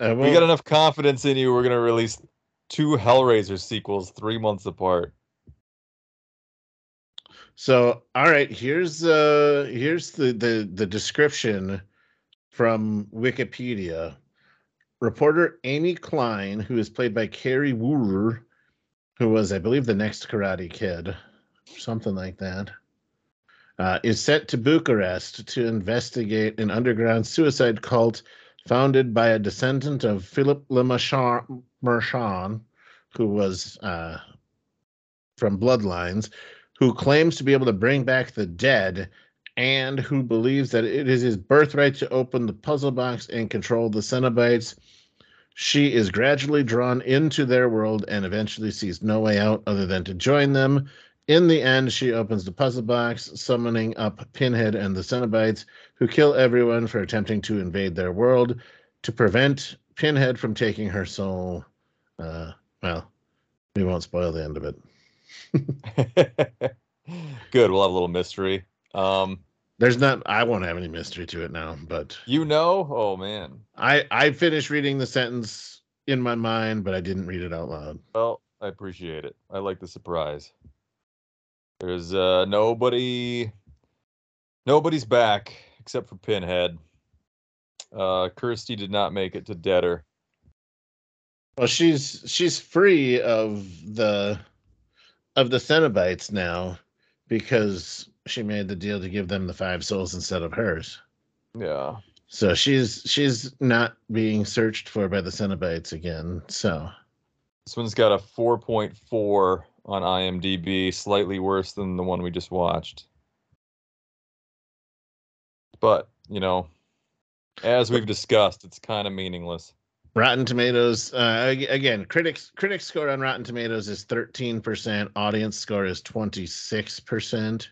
I, I we got enough confidence in you. We're gonna release two Hellraiser sequels three months apart. So, all right, here's uh here's the the the description from Wikipedia. Reporter Amy Klein, who is played by Kari Wuhrer, who was, I believe, the next Karate Kid, something like that, uh, is sent to Bucharest to investigate an underground suicide cult founded by a descendant of Philip Le Marchand, who was uh, from Bloodlines, who claims to be able to bring back the dead and who believes that it is his birthright to open the puzzle box and control the Cenobites. She is gradually drawn into their world and eventually sees no way out other than to join them. In the end, she opens the puzzle box, summoning up Pinhead and the Cenobites, who kill everyone for attempting to invade their world. To prevent Pinhead from taking her soul, uh, well, we won't spoil the end of it. (laughs) Good. We'll have a little mystery. Um, There's not. I won't have any mystery to it now, but you know, oh man. I I finished reading the sentence in my mind, but I didn't read it out loud. Well, I appreciate it. I like the surprise. There's uh nobody nobody's back except for Pinhead. Uh Kirsty did not make it to Deader. Well, she's she's free of the of the Cenobites now because she made the deal to give them the five souls instead of hers. Yeah. So she's she's not being searched for by the Cenobites again. So This one's got a 4.4 on IMDb, slightly worse than the one we just watched. But, you know, as we've discussed, it's kind of meaningless. Rotten Tomatoes uh, again, critics critics score on Rotten Tomatoes is 13%, audience score is 26%.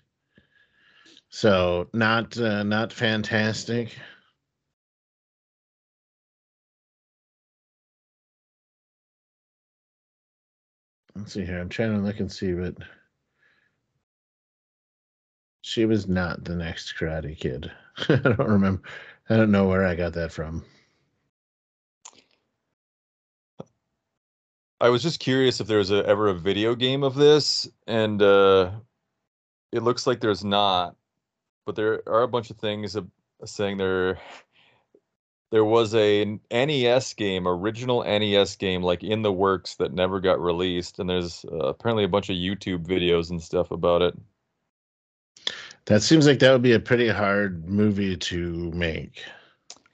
So not uh, not fantastic. Let's see here. I'm trying to look and see, but she was not the next Karate Kid. (laughs) I don't remember. I don't know where I got that from. I was just curious if there was a, ever a video game of this, and uh, it looks like there's not. But there are a bunch of things uh, saying there there was a NES game, original NES game, like in the works that never got released, and there's uh, apparently a bunch of YouTube videos and stuff about it. That seems like that would be a pretty hard movie to make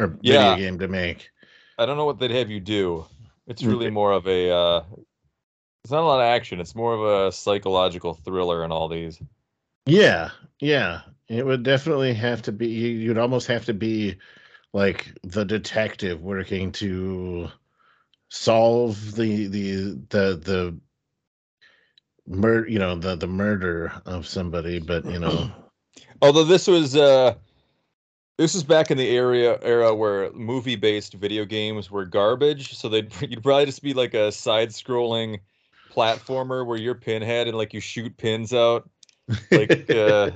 or Yeah. video game to make. I don't know what they'd have you do. It's really more of a. Uh, it's not a lot of action. It's more of a psychological thriller in all these. Yeah, yeah. It would definitely have to be you- you'd almost have to be like the detective working to solve the the the the murder you know the the murder of somebody but you know (clears throat) Although this was uh this was back in the area era where movie based video games were garbage, so they'd (laughs) you'd probably just be like a side scrolling platformer where you're pinhead and like you shoot pins out like (laughs) uh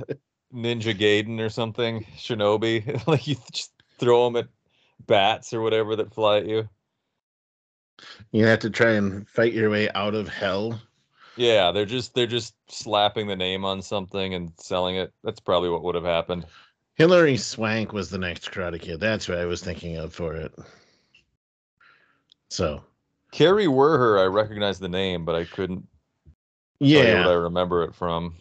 Ninja Gaiden or something, Shinobi, (laughs) like you just throw them at bats or whatever that fly at you. you have to try and fight your way out of hell Yeah, they're just they're just slapping the name on something and selling it. That's probably what would have happened. Hilary Swank was the next Karate Kid. That's what I was thinking of for it. So Kari Wuhrer, I recognize the name, but I couldn't yeah, what I remember it from.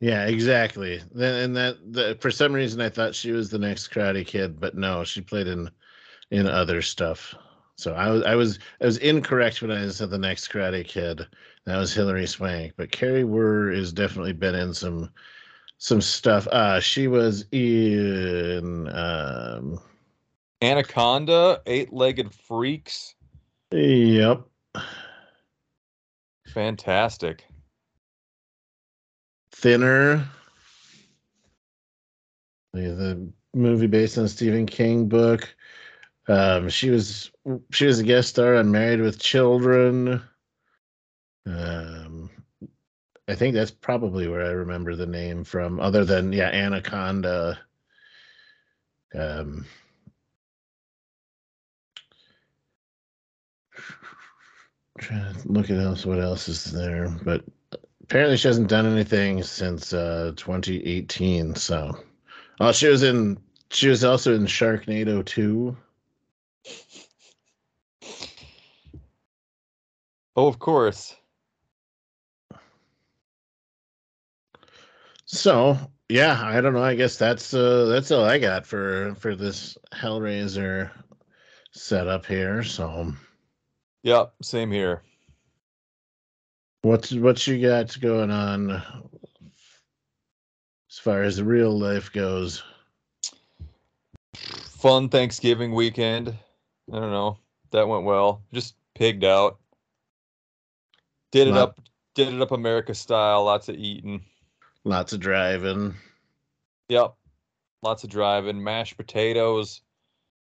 yeah, exactly. Then and that the, for some reason I thought she was the next Karate Kid, but no, she played in in other stuff. So I was I was I was incorrect when I said the next Karate Kid. That was Hilary Swank, but Kari Wuhrer has definitely been in some some stuff. Uh she was in um Anaconda, Eight Legged Freaks, yep. fantastic. Thinner. The, movie based on Stephen King book. Um, she was she was a guest star on Married with Children. Um, I think that's probably where I remember the name from, other than yeah, Anaconda. Um, trying to look at else what else is there, but apparently she hasn't done anything since uh 2018 so oh she was in she was also in sharknado 2 Oh, of course. So yeah i don't know i guess that's uh that's all i got for for this hellraiser setup here so Yep, same here. what's what you got going on as far as real life goes Fun Thanksgiving weekend. I don't know. That went well. Just pigged out. Did it up did it up America style, lots of eating. Lots of driving Yep. Lots of driving, mashed potatoes,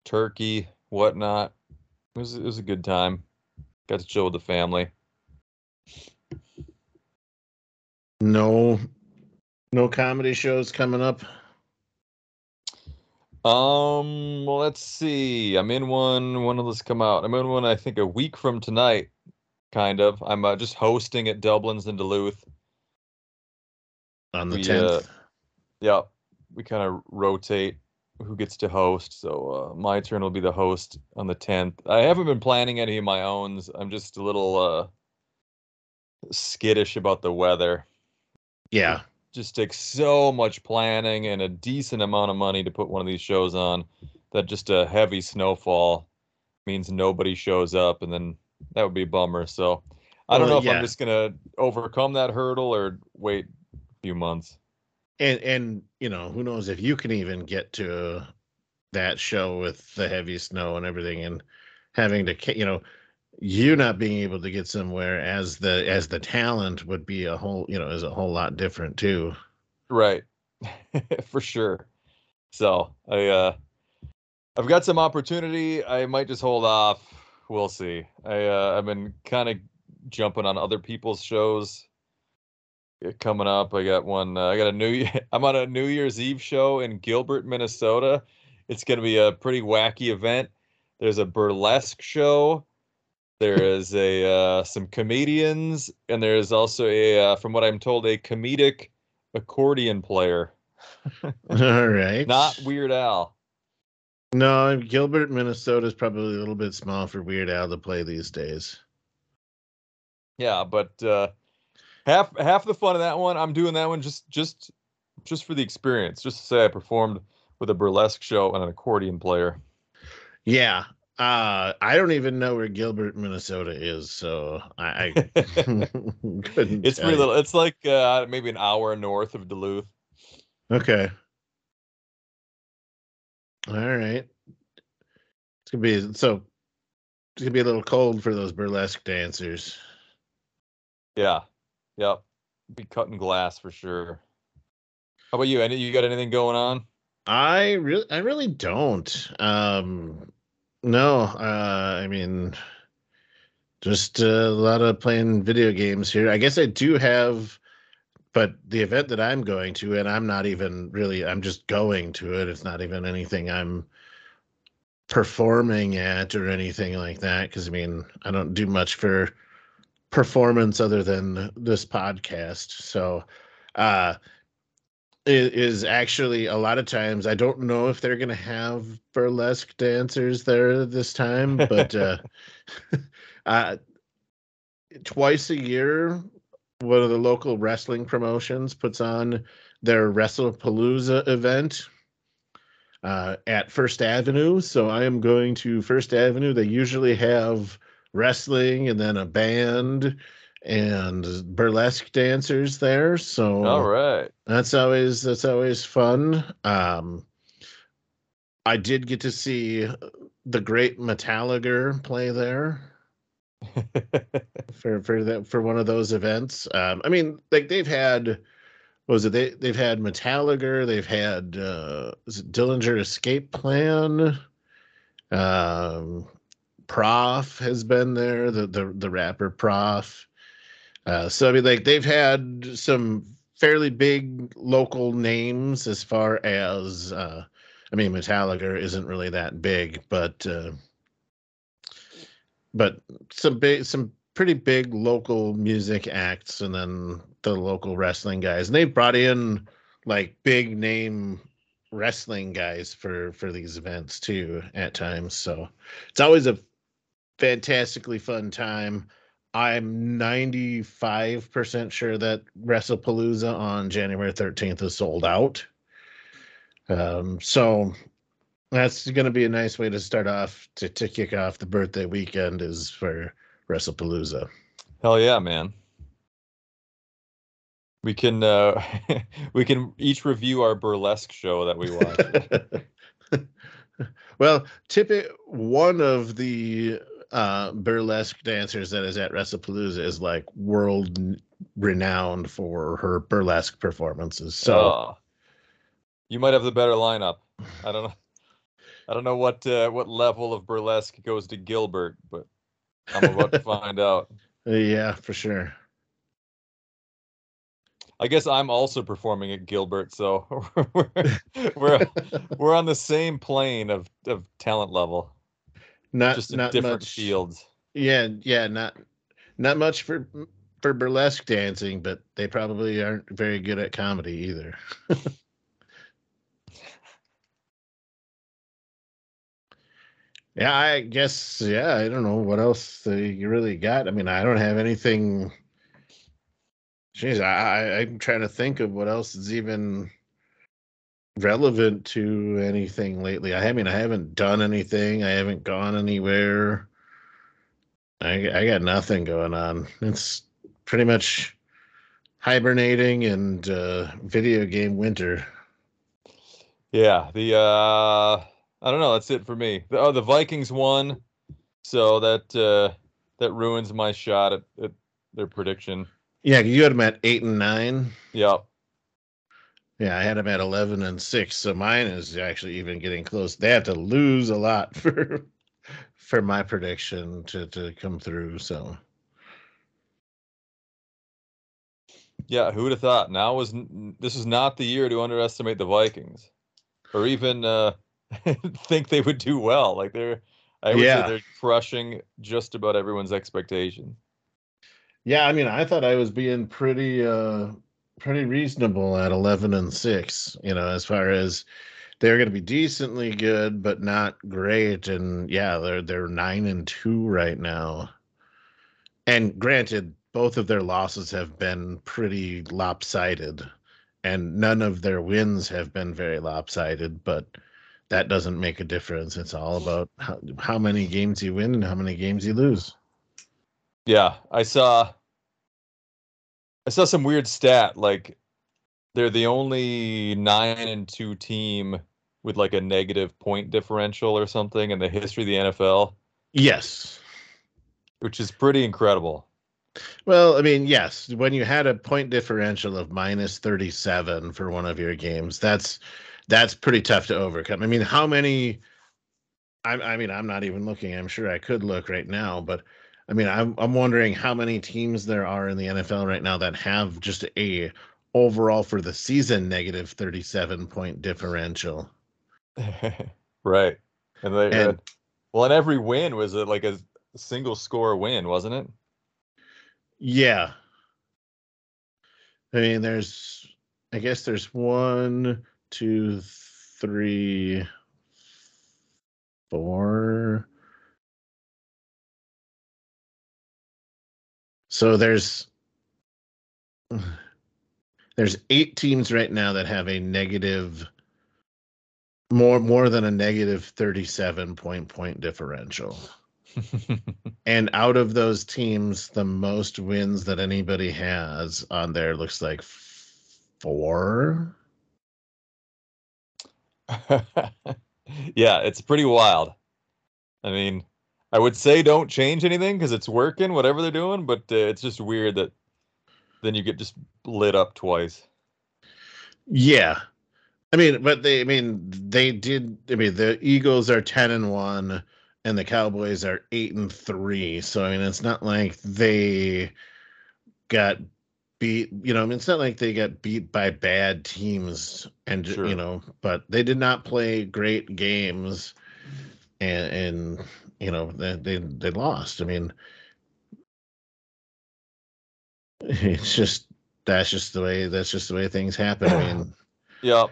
turkey, whatnot. It was it was a good time. Got to chill with the family. no no comedy shows coming up Um, well, let's see. I'm in one. When will this come out? I'm in one. I think a week from tonight, kind of. I'm uh, just hosting at Dublin's in Duluth. On the We, 10th uh, Yep, we kind of rotate who gets to host. So uh, my turn will be the host on the 10th. I haven't been planning any of my owns. I'm just a little uh, skittish about the weather. Yeah. Just takes so much planning and a decent amount of money to put one of these shows on that just a heavy snowfall means nobody shows up and then that would be a bummer. So I don't Well, know if yeah. I'm just gonna overcome that hurdle or wait few months. And and you know, who knows if you can even get to that show with the heavy snow and everything and having to you know, you not being able to get somewhere as the as the talent would be a whole, you know, is a whole lot different too. Right. (laughs) For sure. So I uh I've got some opportunity. I might just hold off. We'll see. I uh I've been kind of jumping on other people's shows coming up. I got one uh, I got a new (laughs) I'm on a New Year's Eve show in Gilbert, Minnesota. It's going to be a pretty wacky event. There's a burlesque show. There (laughs) is a uh, some comedians, and there's also a, uh, from what I'm told, a comedic accordion player. (laughs) All right. Not Weird Al. No, Gilbert, Minnesota is probably a little bit small for Weird Al to play these days. Yeah, but uh, half half the fun of that one, I'm doing that one just just just for the experience, just to say I performed with a burlesque show and an accordion player. Yeah. Uh I don't even know where Gilbert, Minnesota is, so I, I (laughs) (laughs) couldn't it's tell pretty little. It's like uh, maybe an hour north of Duluth. Okay. All right. It's gonna be so it's gonna be a little cold for those burlesque dancers. Yeah, yep. Be cutting glass for sure. How about you? Any you got anything going on? I really I really don't. Um no, uh I mean just a lot of playing video games here. I guess I do have but the event that I'm going to and I'm not even really I'm just going to it. It's not even anything I'm performing at or anything like that cuz I mean, I don't do much for performance other than this podcast. So, uh it is actually a lot of times I don't know if they're going to have burlesque dancers there this time, but uh, (laughs) (laughs) uh, twice a year, one of the local wrestling promotions puts on their WrestlePalooza event uh, at First Avenue. So I am going to First Avenue. They usually have wrestling and then a band and burlesque dancers there. So All right. that's always that's always fun. Um, I did get to see the great Metallica play there (laughs) for for that for one of those events. Um, I mean, like they've had what was it they they've had Metallica, they've had uh, is it Dillinger Escape Plan. Um, Prof has been there, the the the rapper Prof. Uh, so I mean, like they've had some fairly big local names as far as uh, I mean, Metallica isn't really that big, but uh, but some big, some pretty big local music acts, and then the local wrestling guys, and they brought in like big name wrestling guys for for these events too at times. So it's always a fantastically fun time. I'm 95% sure that WrestlePalooza on January 13th is sold out. Um, so that's going to be a nice way to start off to, to kick off the birthday weekend is for WrestlePalooza. Hell yeah, man. We can uh (laughs) we can each review our burlesque show that we watch. (laughs) well, Tippett, one of the uh, burlesque dancers that is at WrestlePalooza is like world renowned for her burlesque performances. So Oh. you might have the better lineup. I don't know. I don't know what uh, what level of burlesque goes to Gilbert, but I'm about to (laughs) find out. yeah, for sure. I guess I'm also performing at Gilbert, so (laughs) we're we're, (laughs) we're on the same plane of, of talent level, Not just not different much. fields. Yeah, yeah, not not much for for burlesque dancing, but they probably aren't very good at comedy either. (laughs) yeah, I guess. Yeah, I don't know what else you really got. I mean, I don't have anything Jeez, I, I I'm trying to think of what else is even relevant to anything lately. I mean, I haven't done anything. I haven't gone anywhere. I I got nothing going on. It's pretty much hibernating and uh, video game winter. Yeah, the uh I don't know, that's it for me. The, oh, the Vikings won, so that uh that ruins my shot at, at their prediction. Yeah, you had them at eight and nine. Yep. Yeah, I had them at eleven and six. So mine is actually even getting close. They had to lose a lot (laughs) for for my prediction to to come through. So Yeah, who would have thought? Now was this is not the year to underestimate the Vikings, or even uh, (laughs) think they would do well. Like they're, I would Yeah. say they're crushing just about everyone's expectation. yeah, I mean, I thought I was being pretty uh pretty reasonable at eleven and six. You know, as far as they're going to be decently good, but not great. And yeah, they're they're nine and two right now. And granted, both of their losses have been pretty lopsided, and none of their wins have been very lopsided. But that doesn't make a difference. It's all about how, how many games you win and how many games you lose. Yeah, I saw. I saw some weird stat like they're the only nine and two team with like a negative point differential or something in the history of the NFL, Yes. which is pretty incredible. Well, I mean, yes, when you had a point differential of minus 37 for one of your games, that's that's pretty tough to overcome. I mean, how many I, I mean, I'm not even looking. I'm sure I could look right now, but I mean, I'm I'm wondering how many teams there are in the NFL right now that have just a overall for the season negative 37 point differential. (laughs) right. And they And- had, well, and every win was a, like a single score win, wasn't it? Yeah. I mean, there's, I guess there's one, two, three, four. So there's, there's eight teams right now that have a negative, more more than a negative 37 point point differential. (laughs) And out of those teams, the most wins that anybody has on there looks like four. (laughs) yeah, it's pretty wild. I mean, I would say don't change anything because it's working, whatever they're doing, but uh, it's just weird that then you get just lit up twice. Yeah. I mean, but they I mean they did I mean the Eagles are 10 and 1 and the Cowboys are 8 and 3. So I mean it's not like they got beat, you know, I mean it's not like they got beat by bad teams and Sure. you know, but they did not play great games and and you know, they they, they lost. I mean (laughs) it's just that's just the way that's just the way things happen. I mean Yep.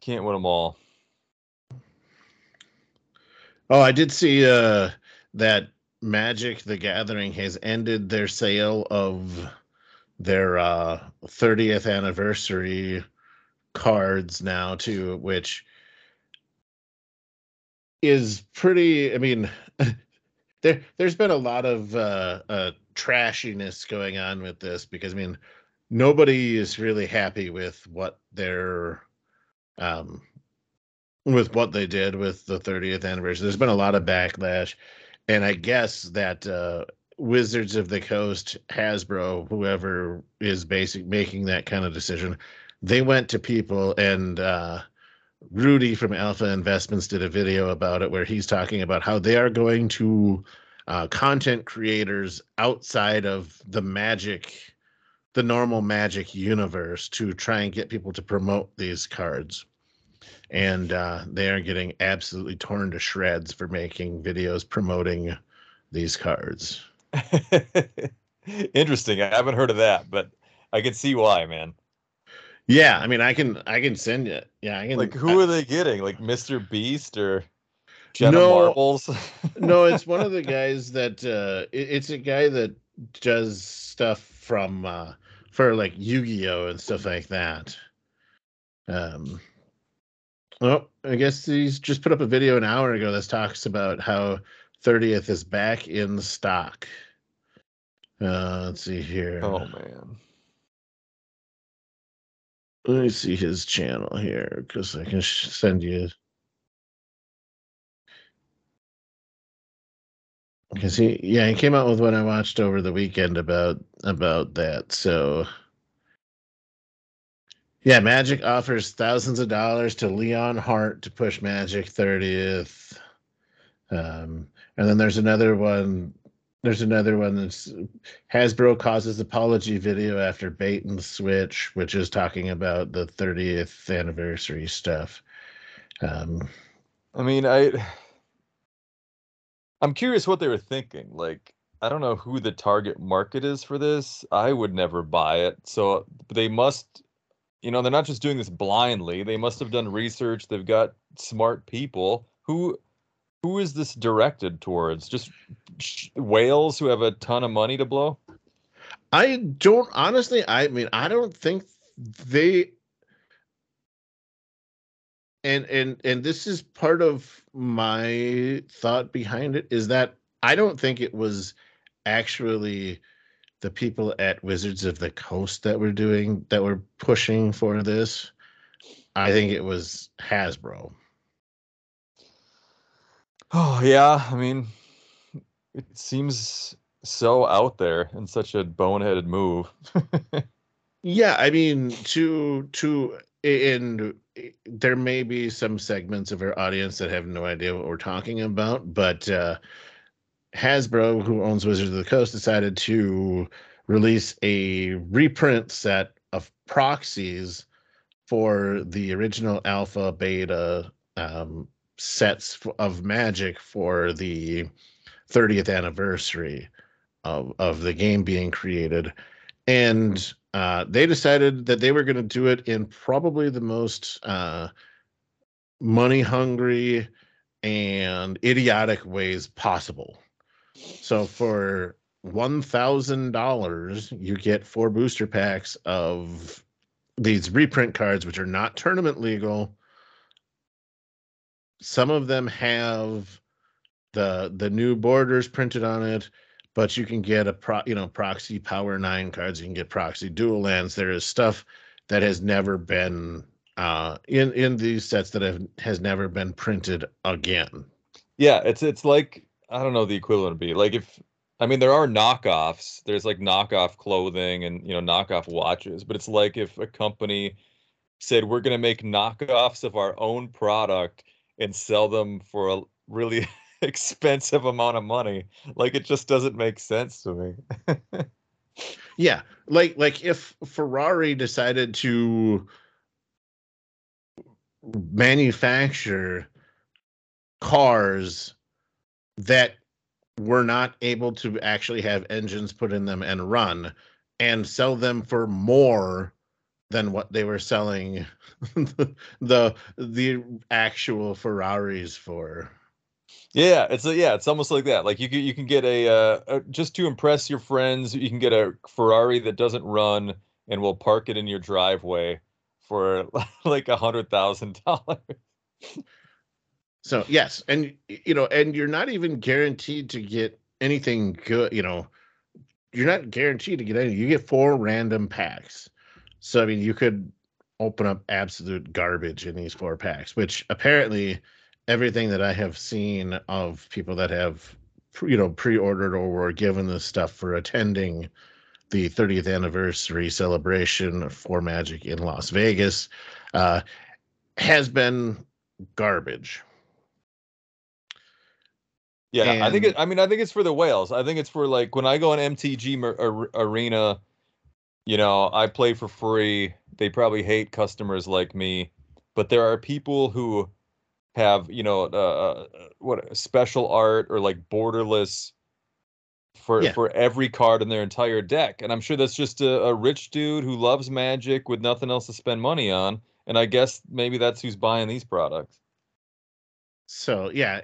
Can't win them all. Oh, I did see uh that Magic the Gathering has ended their sale of their uh 30th anniversary cards now too, which is pretty I mean (laughs) there there's been a lot of uh uh trashiness going on with this because I mean nobody is really happy with what their um with what they did with the 30th anniversary. There's been a lot of backlash, and I guess that uh, Wizards of the Coast, Hasbro, whoever is basic making that kind of decision, they went to people and uh, Rudy from Alpha Investments did a video about it where he's talking about how they are going to uh, content creators outside of the magic, the normal magic universe to try and get people to promote these cards and uh, they are getting absolutely torn to shreds for making videos promoting these cards. (laughs) Interesting. I haven't heard of that, but I can see why, man. Yeah, I mean, I can I can send it. Yeah, I can. Like, who I- are they getting? Like Mr. Beast or Jenna No. Marbles? (laughs) no, it's one of the (laughs) guys that uh, it- it's a guy that does stuff from uh, for like Yu-Gi-Oh and stuff like that. Um, well, I guess he's just put up a video an hour ago that talks about how 30th is back in stock. Uh, let's see here. Oh man. Let me see his channel here because I can sh- send you. Because he, yeah, he came out with what I watched over the weekend about about that. So, yeah, Magic offers thousands of dollars to Leonhart to push Magic 30th. Um, and then there's another one. There's another one that's Hasbro causes apology video after bait and switch, which is talking about the 30th anniversary stuff. Um, I mean, I I'm curious what they were thinking. Like, I don't know who the target market is for this. I would never buy it. So they must, you know, they're not just doing this blindly. They must have done research. They've got smart people. Who who is this directed towards? Just whales who have a ton of money to blow? I don't honestly. I mean, I don't think they. And and and this is part of my thought behind it is that I don't think it was actually the people at Wizards of the Coast that were doing that were pushing for this. I think it was Hasbro. Oh yeah, I mean, it seems so out there and such a boneheaded move. (laughs) Yeah, I mean to to and there may be some segments of our audience that have no idea what we're talking about, but uh Hasbro, who owns Wizards of the Coast, decided to release a reprint set of proxies for the original alpha beta um, sets of magic for the 30th anniversary of, of the game being created. And uh, they decided that they were going to do it in probably the most uh, money hungry and idiotic ways possible. So for $1000 you get four booster packs of these reprint cards which are not tournament legal some of them have the the new borders printed on it but you can get a pro you know proxy power nine cards you can get proxy dual lands there is stuff that has never been uh in in these sets that have has never been printed again yeah, it's it's like I don't know the equivalent would be like if I mean there are knockoffs. There's like knockoff clothing and you know knockoff watches, but it's like if a company said we're going to make knockoffs of our own product and sell them for a really (laughs) expensive amount of money. Like it just doesn't make sense to me. (laughs) yeah like like if ferrari decided to manufacture cars that were not able to actually have engines put in them and run and sell them for more than what they were selling (laughs) the the actual ferraris for Yeah, it's a, yeah, it's almost like that. Like you can you can get a, uh, a just to impress your friends, you can get a Ferrari that doesn't run and will park it in your driveway for (laughs) like a hundred thousand dollars. So yes, and you know, and you're not even guaranteed to get anything good. You know, you're not guaranteed to get anything. You get four random packs. So I mean, you could open up absolute garbage in these four packs, which apparently everything that I have seen of people that have you know pre-ordered or were given this stuff for attending the 30th anniversary celebration for Magic in Las Vegas uh, has been garbage. Yeah, I think it, I mean I think it's for the whales. I think it's for like when I go on MTG ar- arena, you know, I play for free. They probably hate customers like me, but there are people who have, you know, uh, uh, what special art or like borderless for Yeah. for every card in their entire deck. And I'm sure that's just a, a rich dude who loves magic with nothing else to spend money on. And I guess maybe that's who's buying these products. so yeah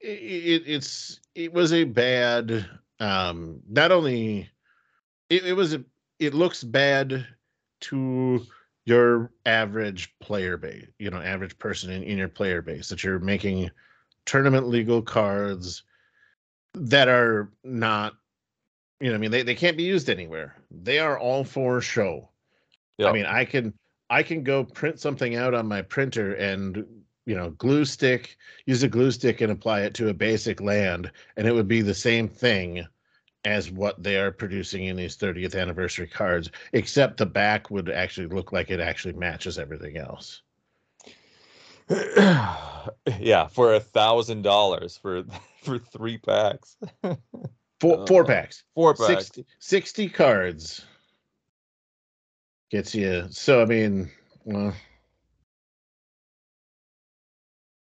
it, it it's it was a bad um not only it, it was a, it looks bad to your average player base, you know, average person in, in your player base that you're making tournament legal cards that are not, you know, I mean, they, they can't be used anywhere. They are all for show. I mean, I can I can go print something out on my printer and you know glue stick use a glue stick and apply it to a basic land and it would be the same thing as what they are producing in these 30th anniversary cards except the back would actually look like it actually matches everything else. (clears throat) Yeah, for a thousand dollars for (laughs) for three packs, (laughs) four four Uh, packs. four packs. 60, 60 cards gets you so i mean well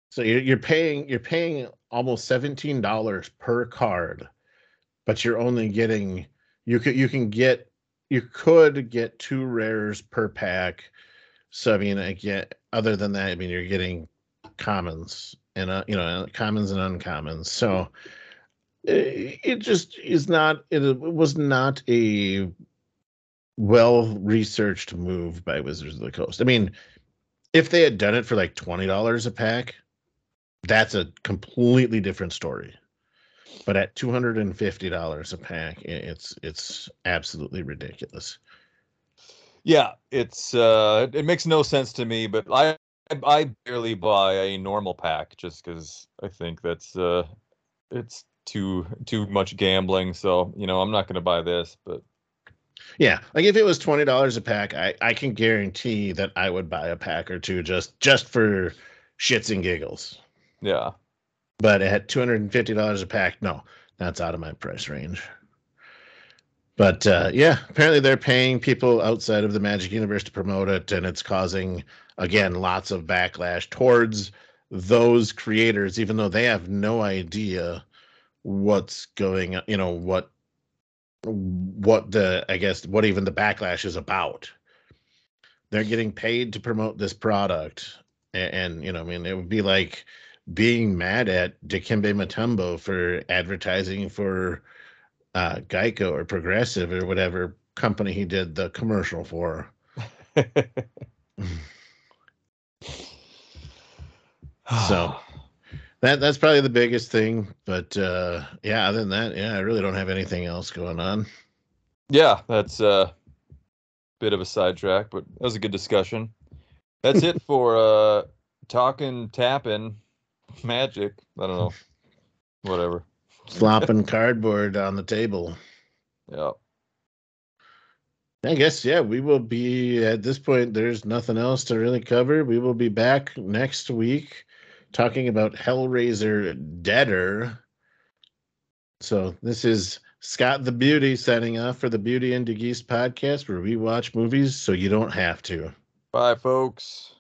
so you're, you're paying you're paying almost $17 per card but you're only getting you could you can get you could get two rares per pack so i mean again other than that i mean you're getting commons and uh, you know commons and uncommons so it it just is not it was not a well researched move by Wizards of the Coast. I mean, if they had done it for like twenty dollars a pack, that's a completely different story. But at two hundred and fifty dollars a pack, it's it's absolutely ridiculous. Yeah, it's uh, it, makes no sense to me, but I I barely buy a normal pack just because I think that's uh, it's too too much gambling. So you know, I'm not going to buy this, but Yeah, like if it was twenty dollars a pack, I I can guarantee that I would buy a pack or two just just for shits and giggles. yeah, but at two hundred and fifty dollars a pack, no, that's out of my price range. But uh, yeah, apparently they're paying people outside of the Magic Universe to promote it, and it's causing again lots of backlash towards those creators, even though they have no idea what's going, you know, what what the I guess what even the backlash is about. They're getting paid to promote this product, and, and you know, I mean, it would be like being mad at Dikembe Mutombo for advertising for uh, Geico or Progressive or whatever company he did the commercial for. (sighs) So- That that's probably the biggest thing. But uh, yeah, other than that, yeah, I really don't have anything else going on. yeah, that's a bit of a sidetrack, but that was a good discussion. That's it (laughs) for uh, talking, tapping, magic. I don't know, whatever. Flopping cardboard on the table. Yeah. I guess yeah, we will be at this point. There's nothing else to really cover. We will be back next week talking about Hellraiser Deader. So this is Scott the Beauty signing off for the Beauty and DeGeese podcast, where we watch movies so you don't have to. Bye, folks.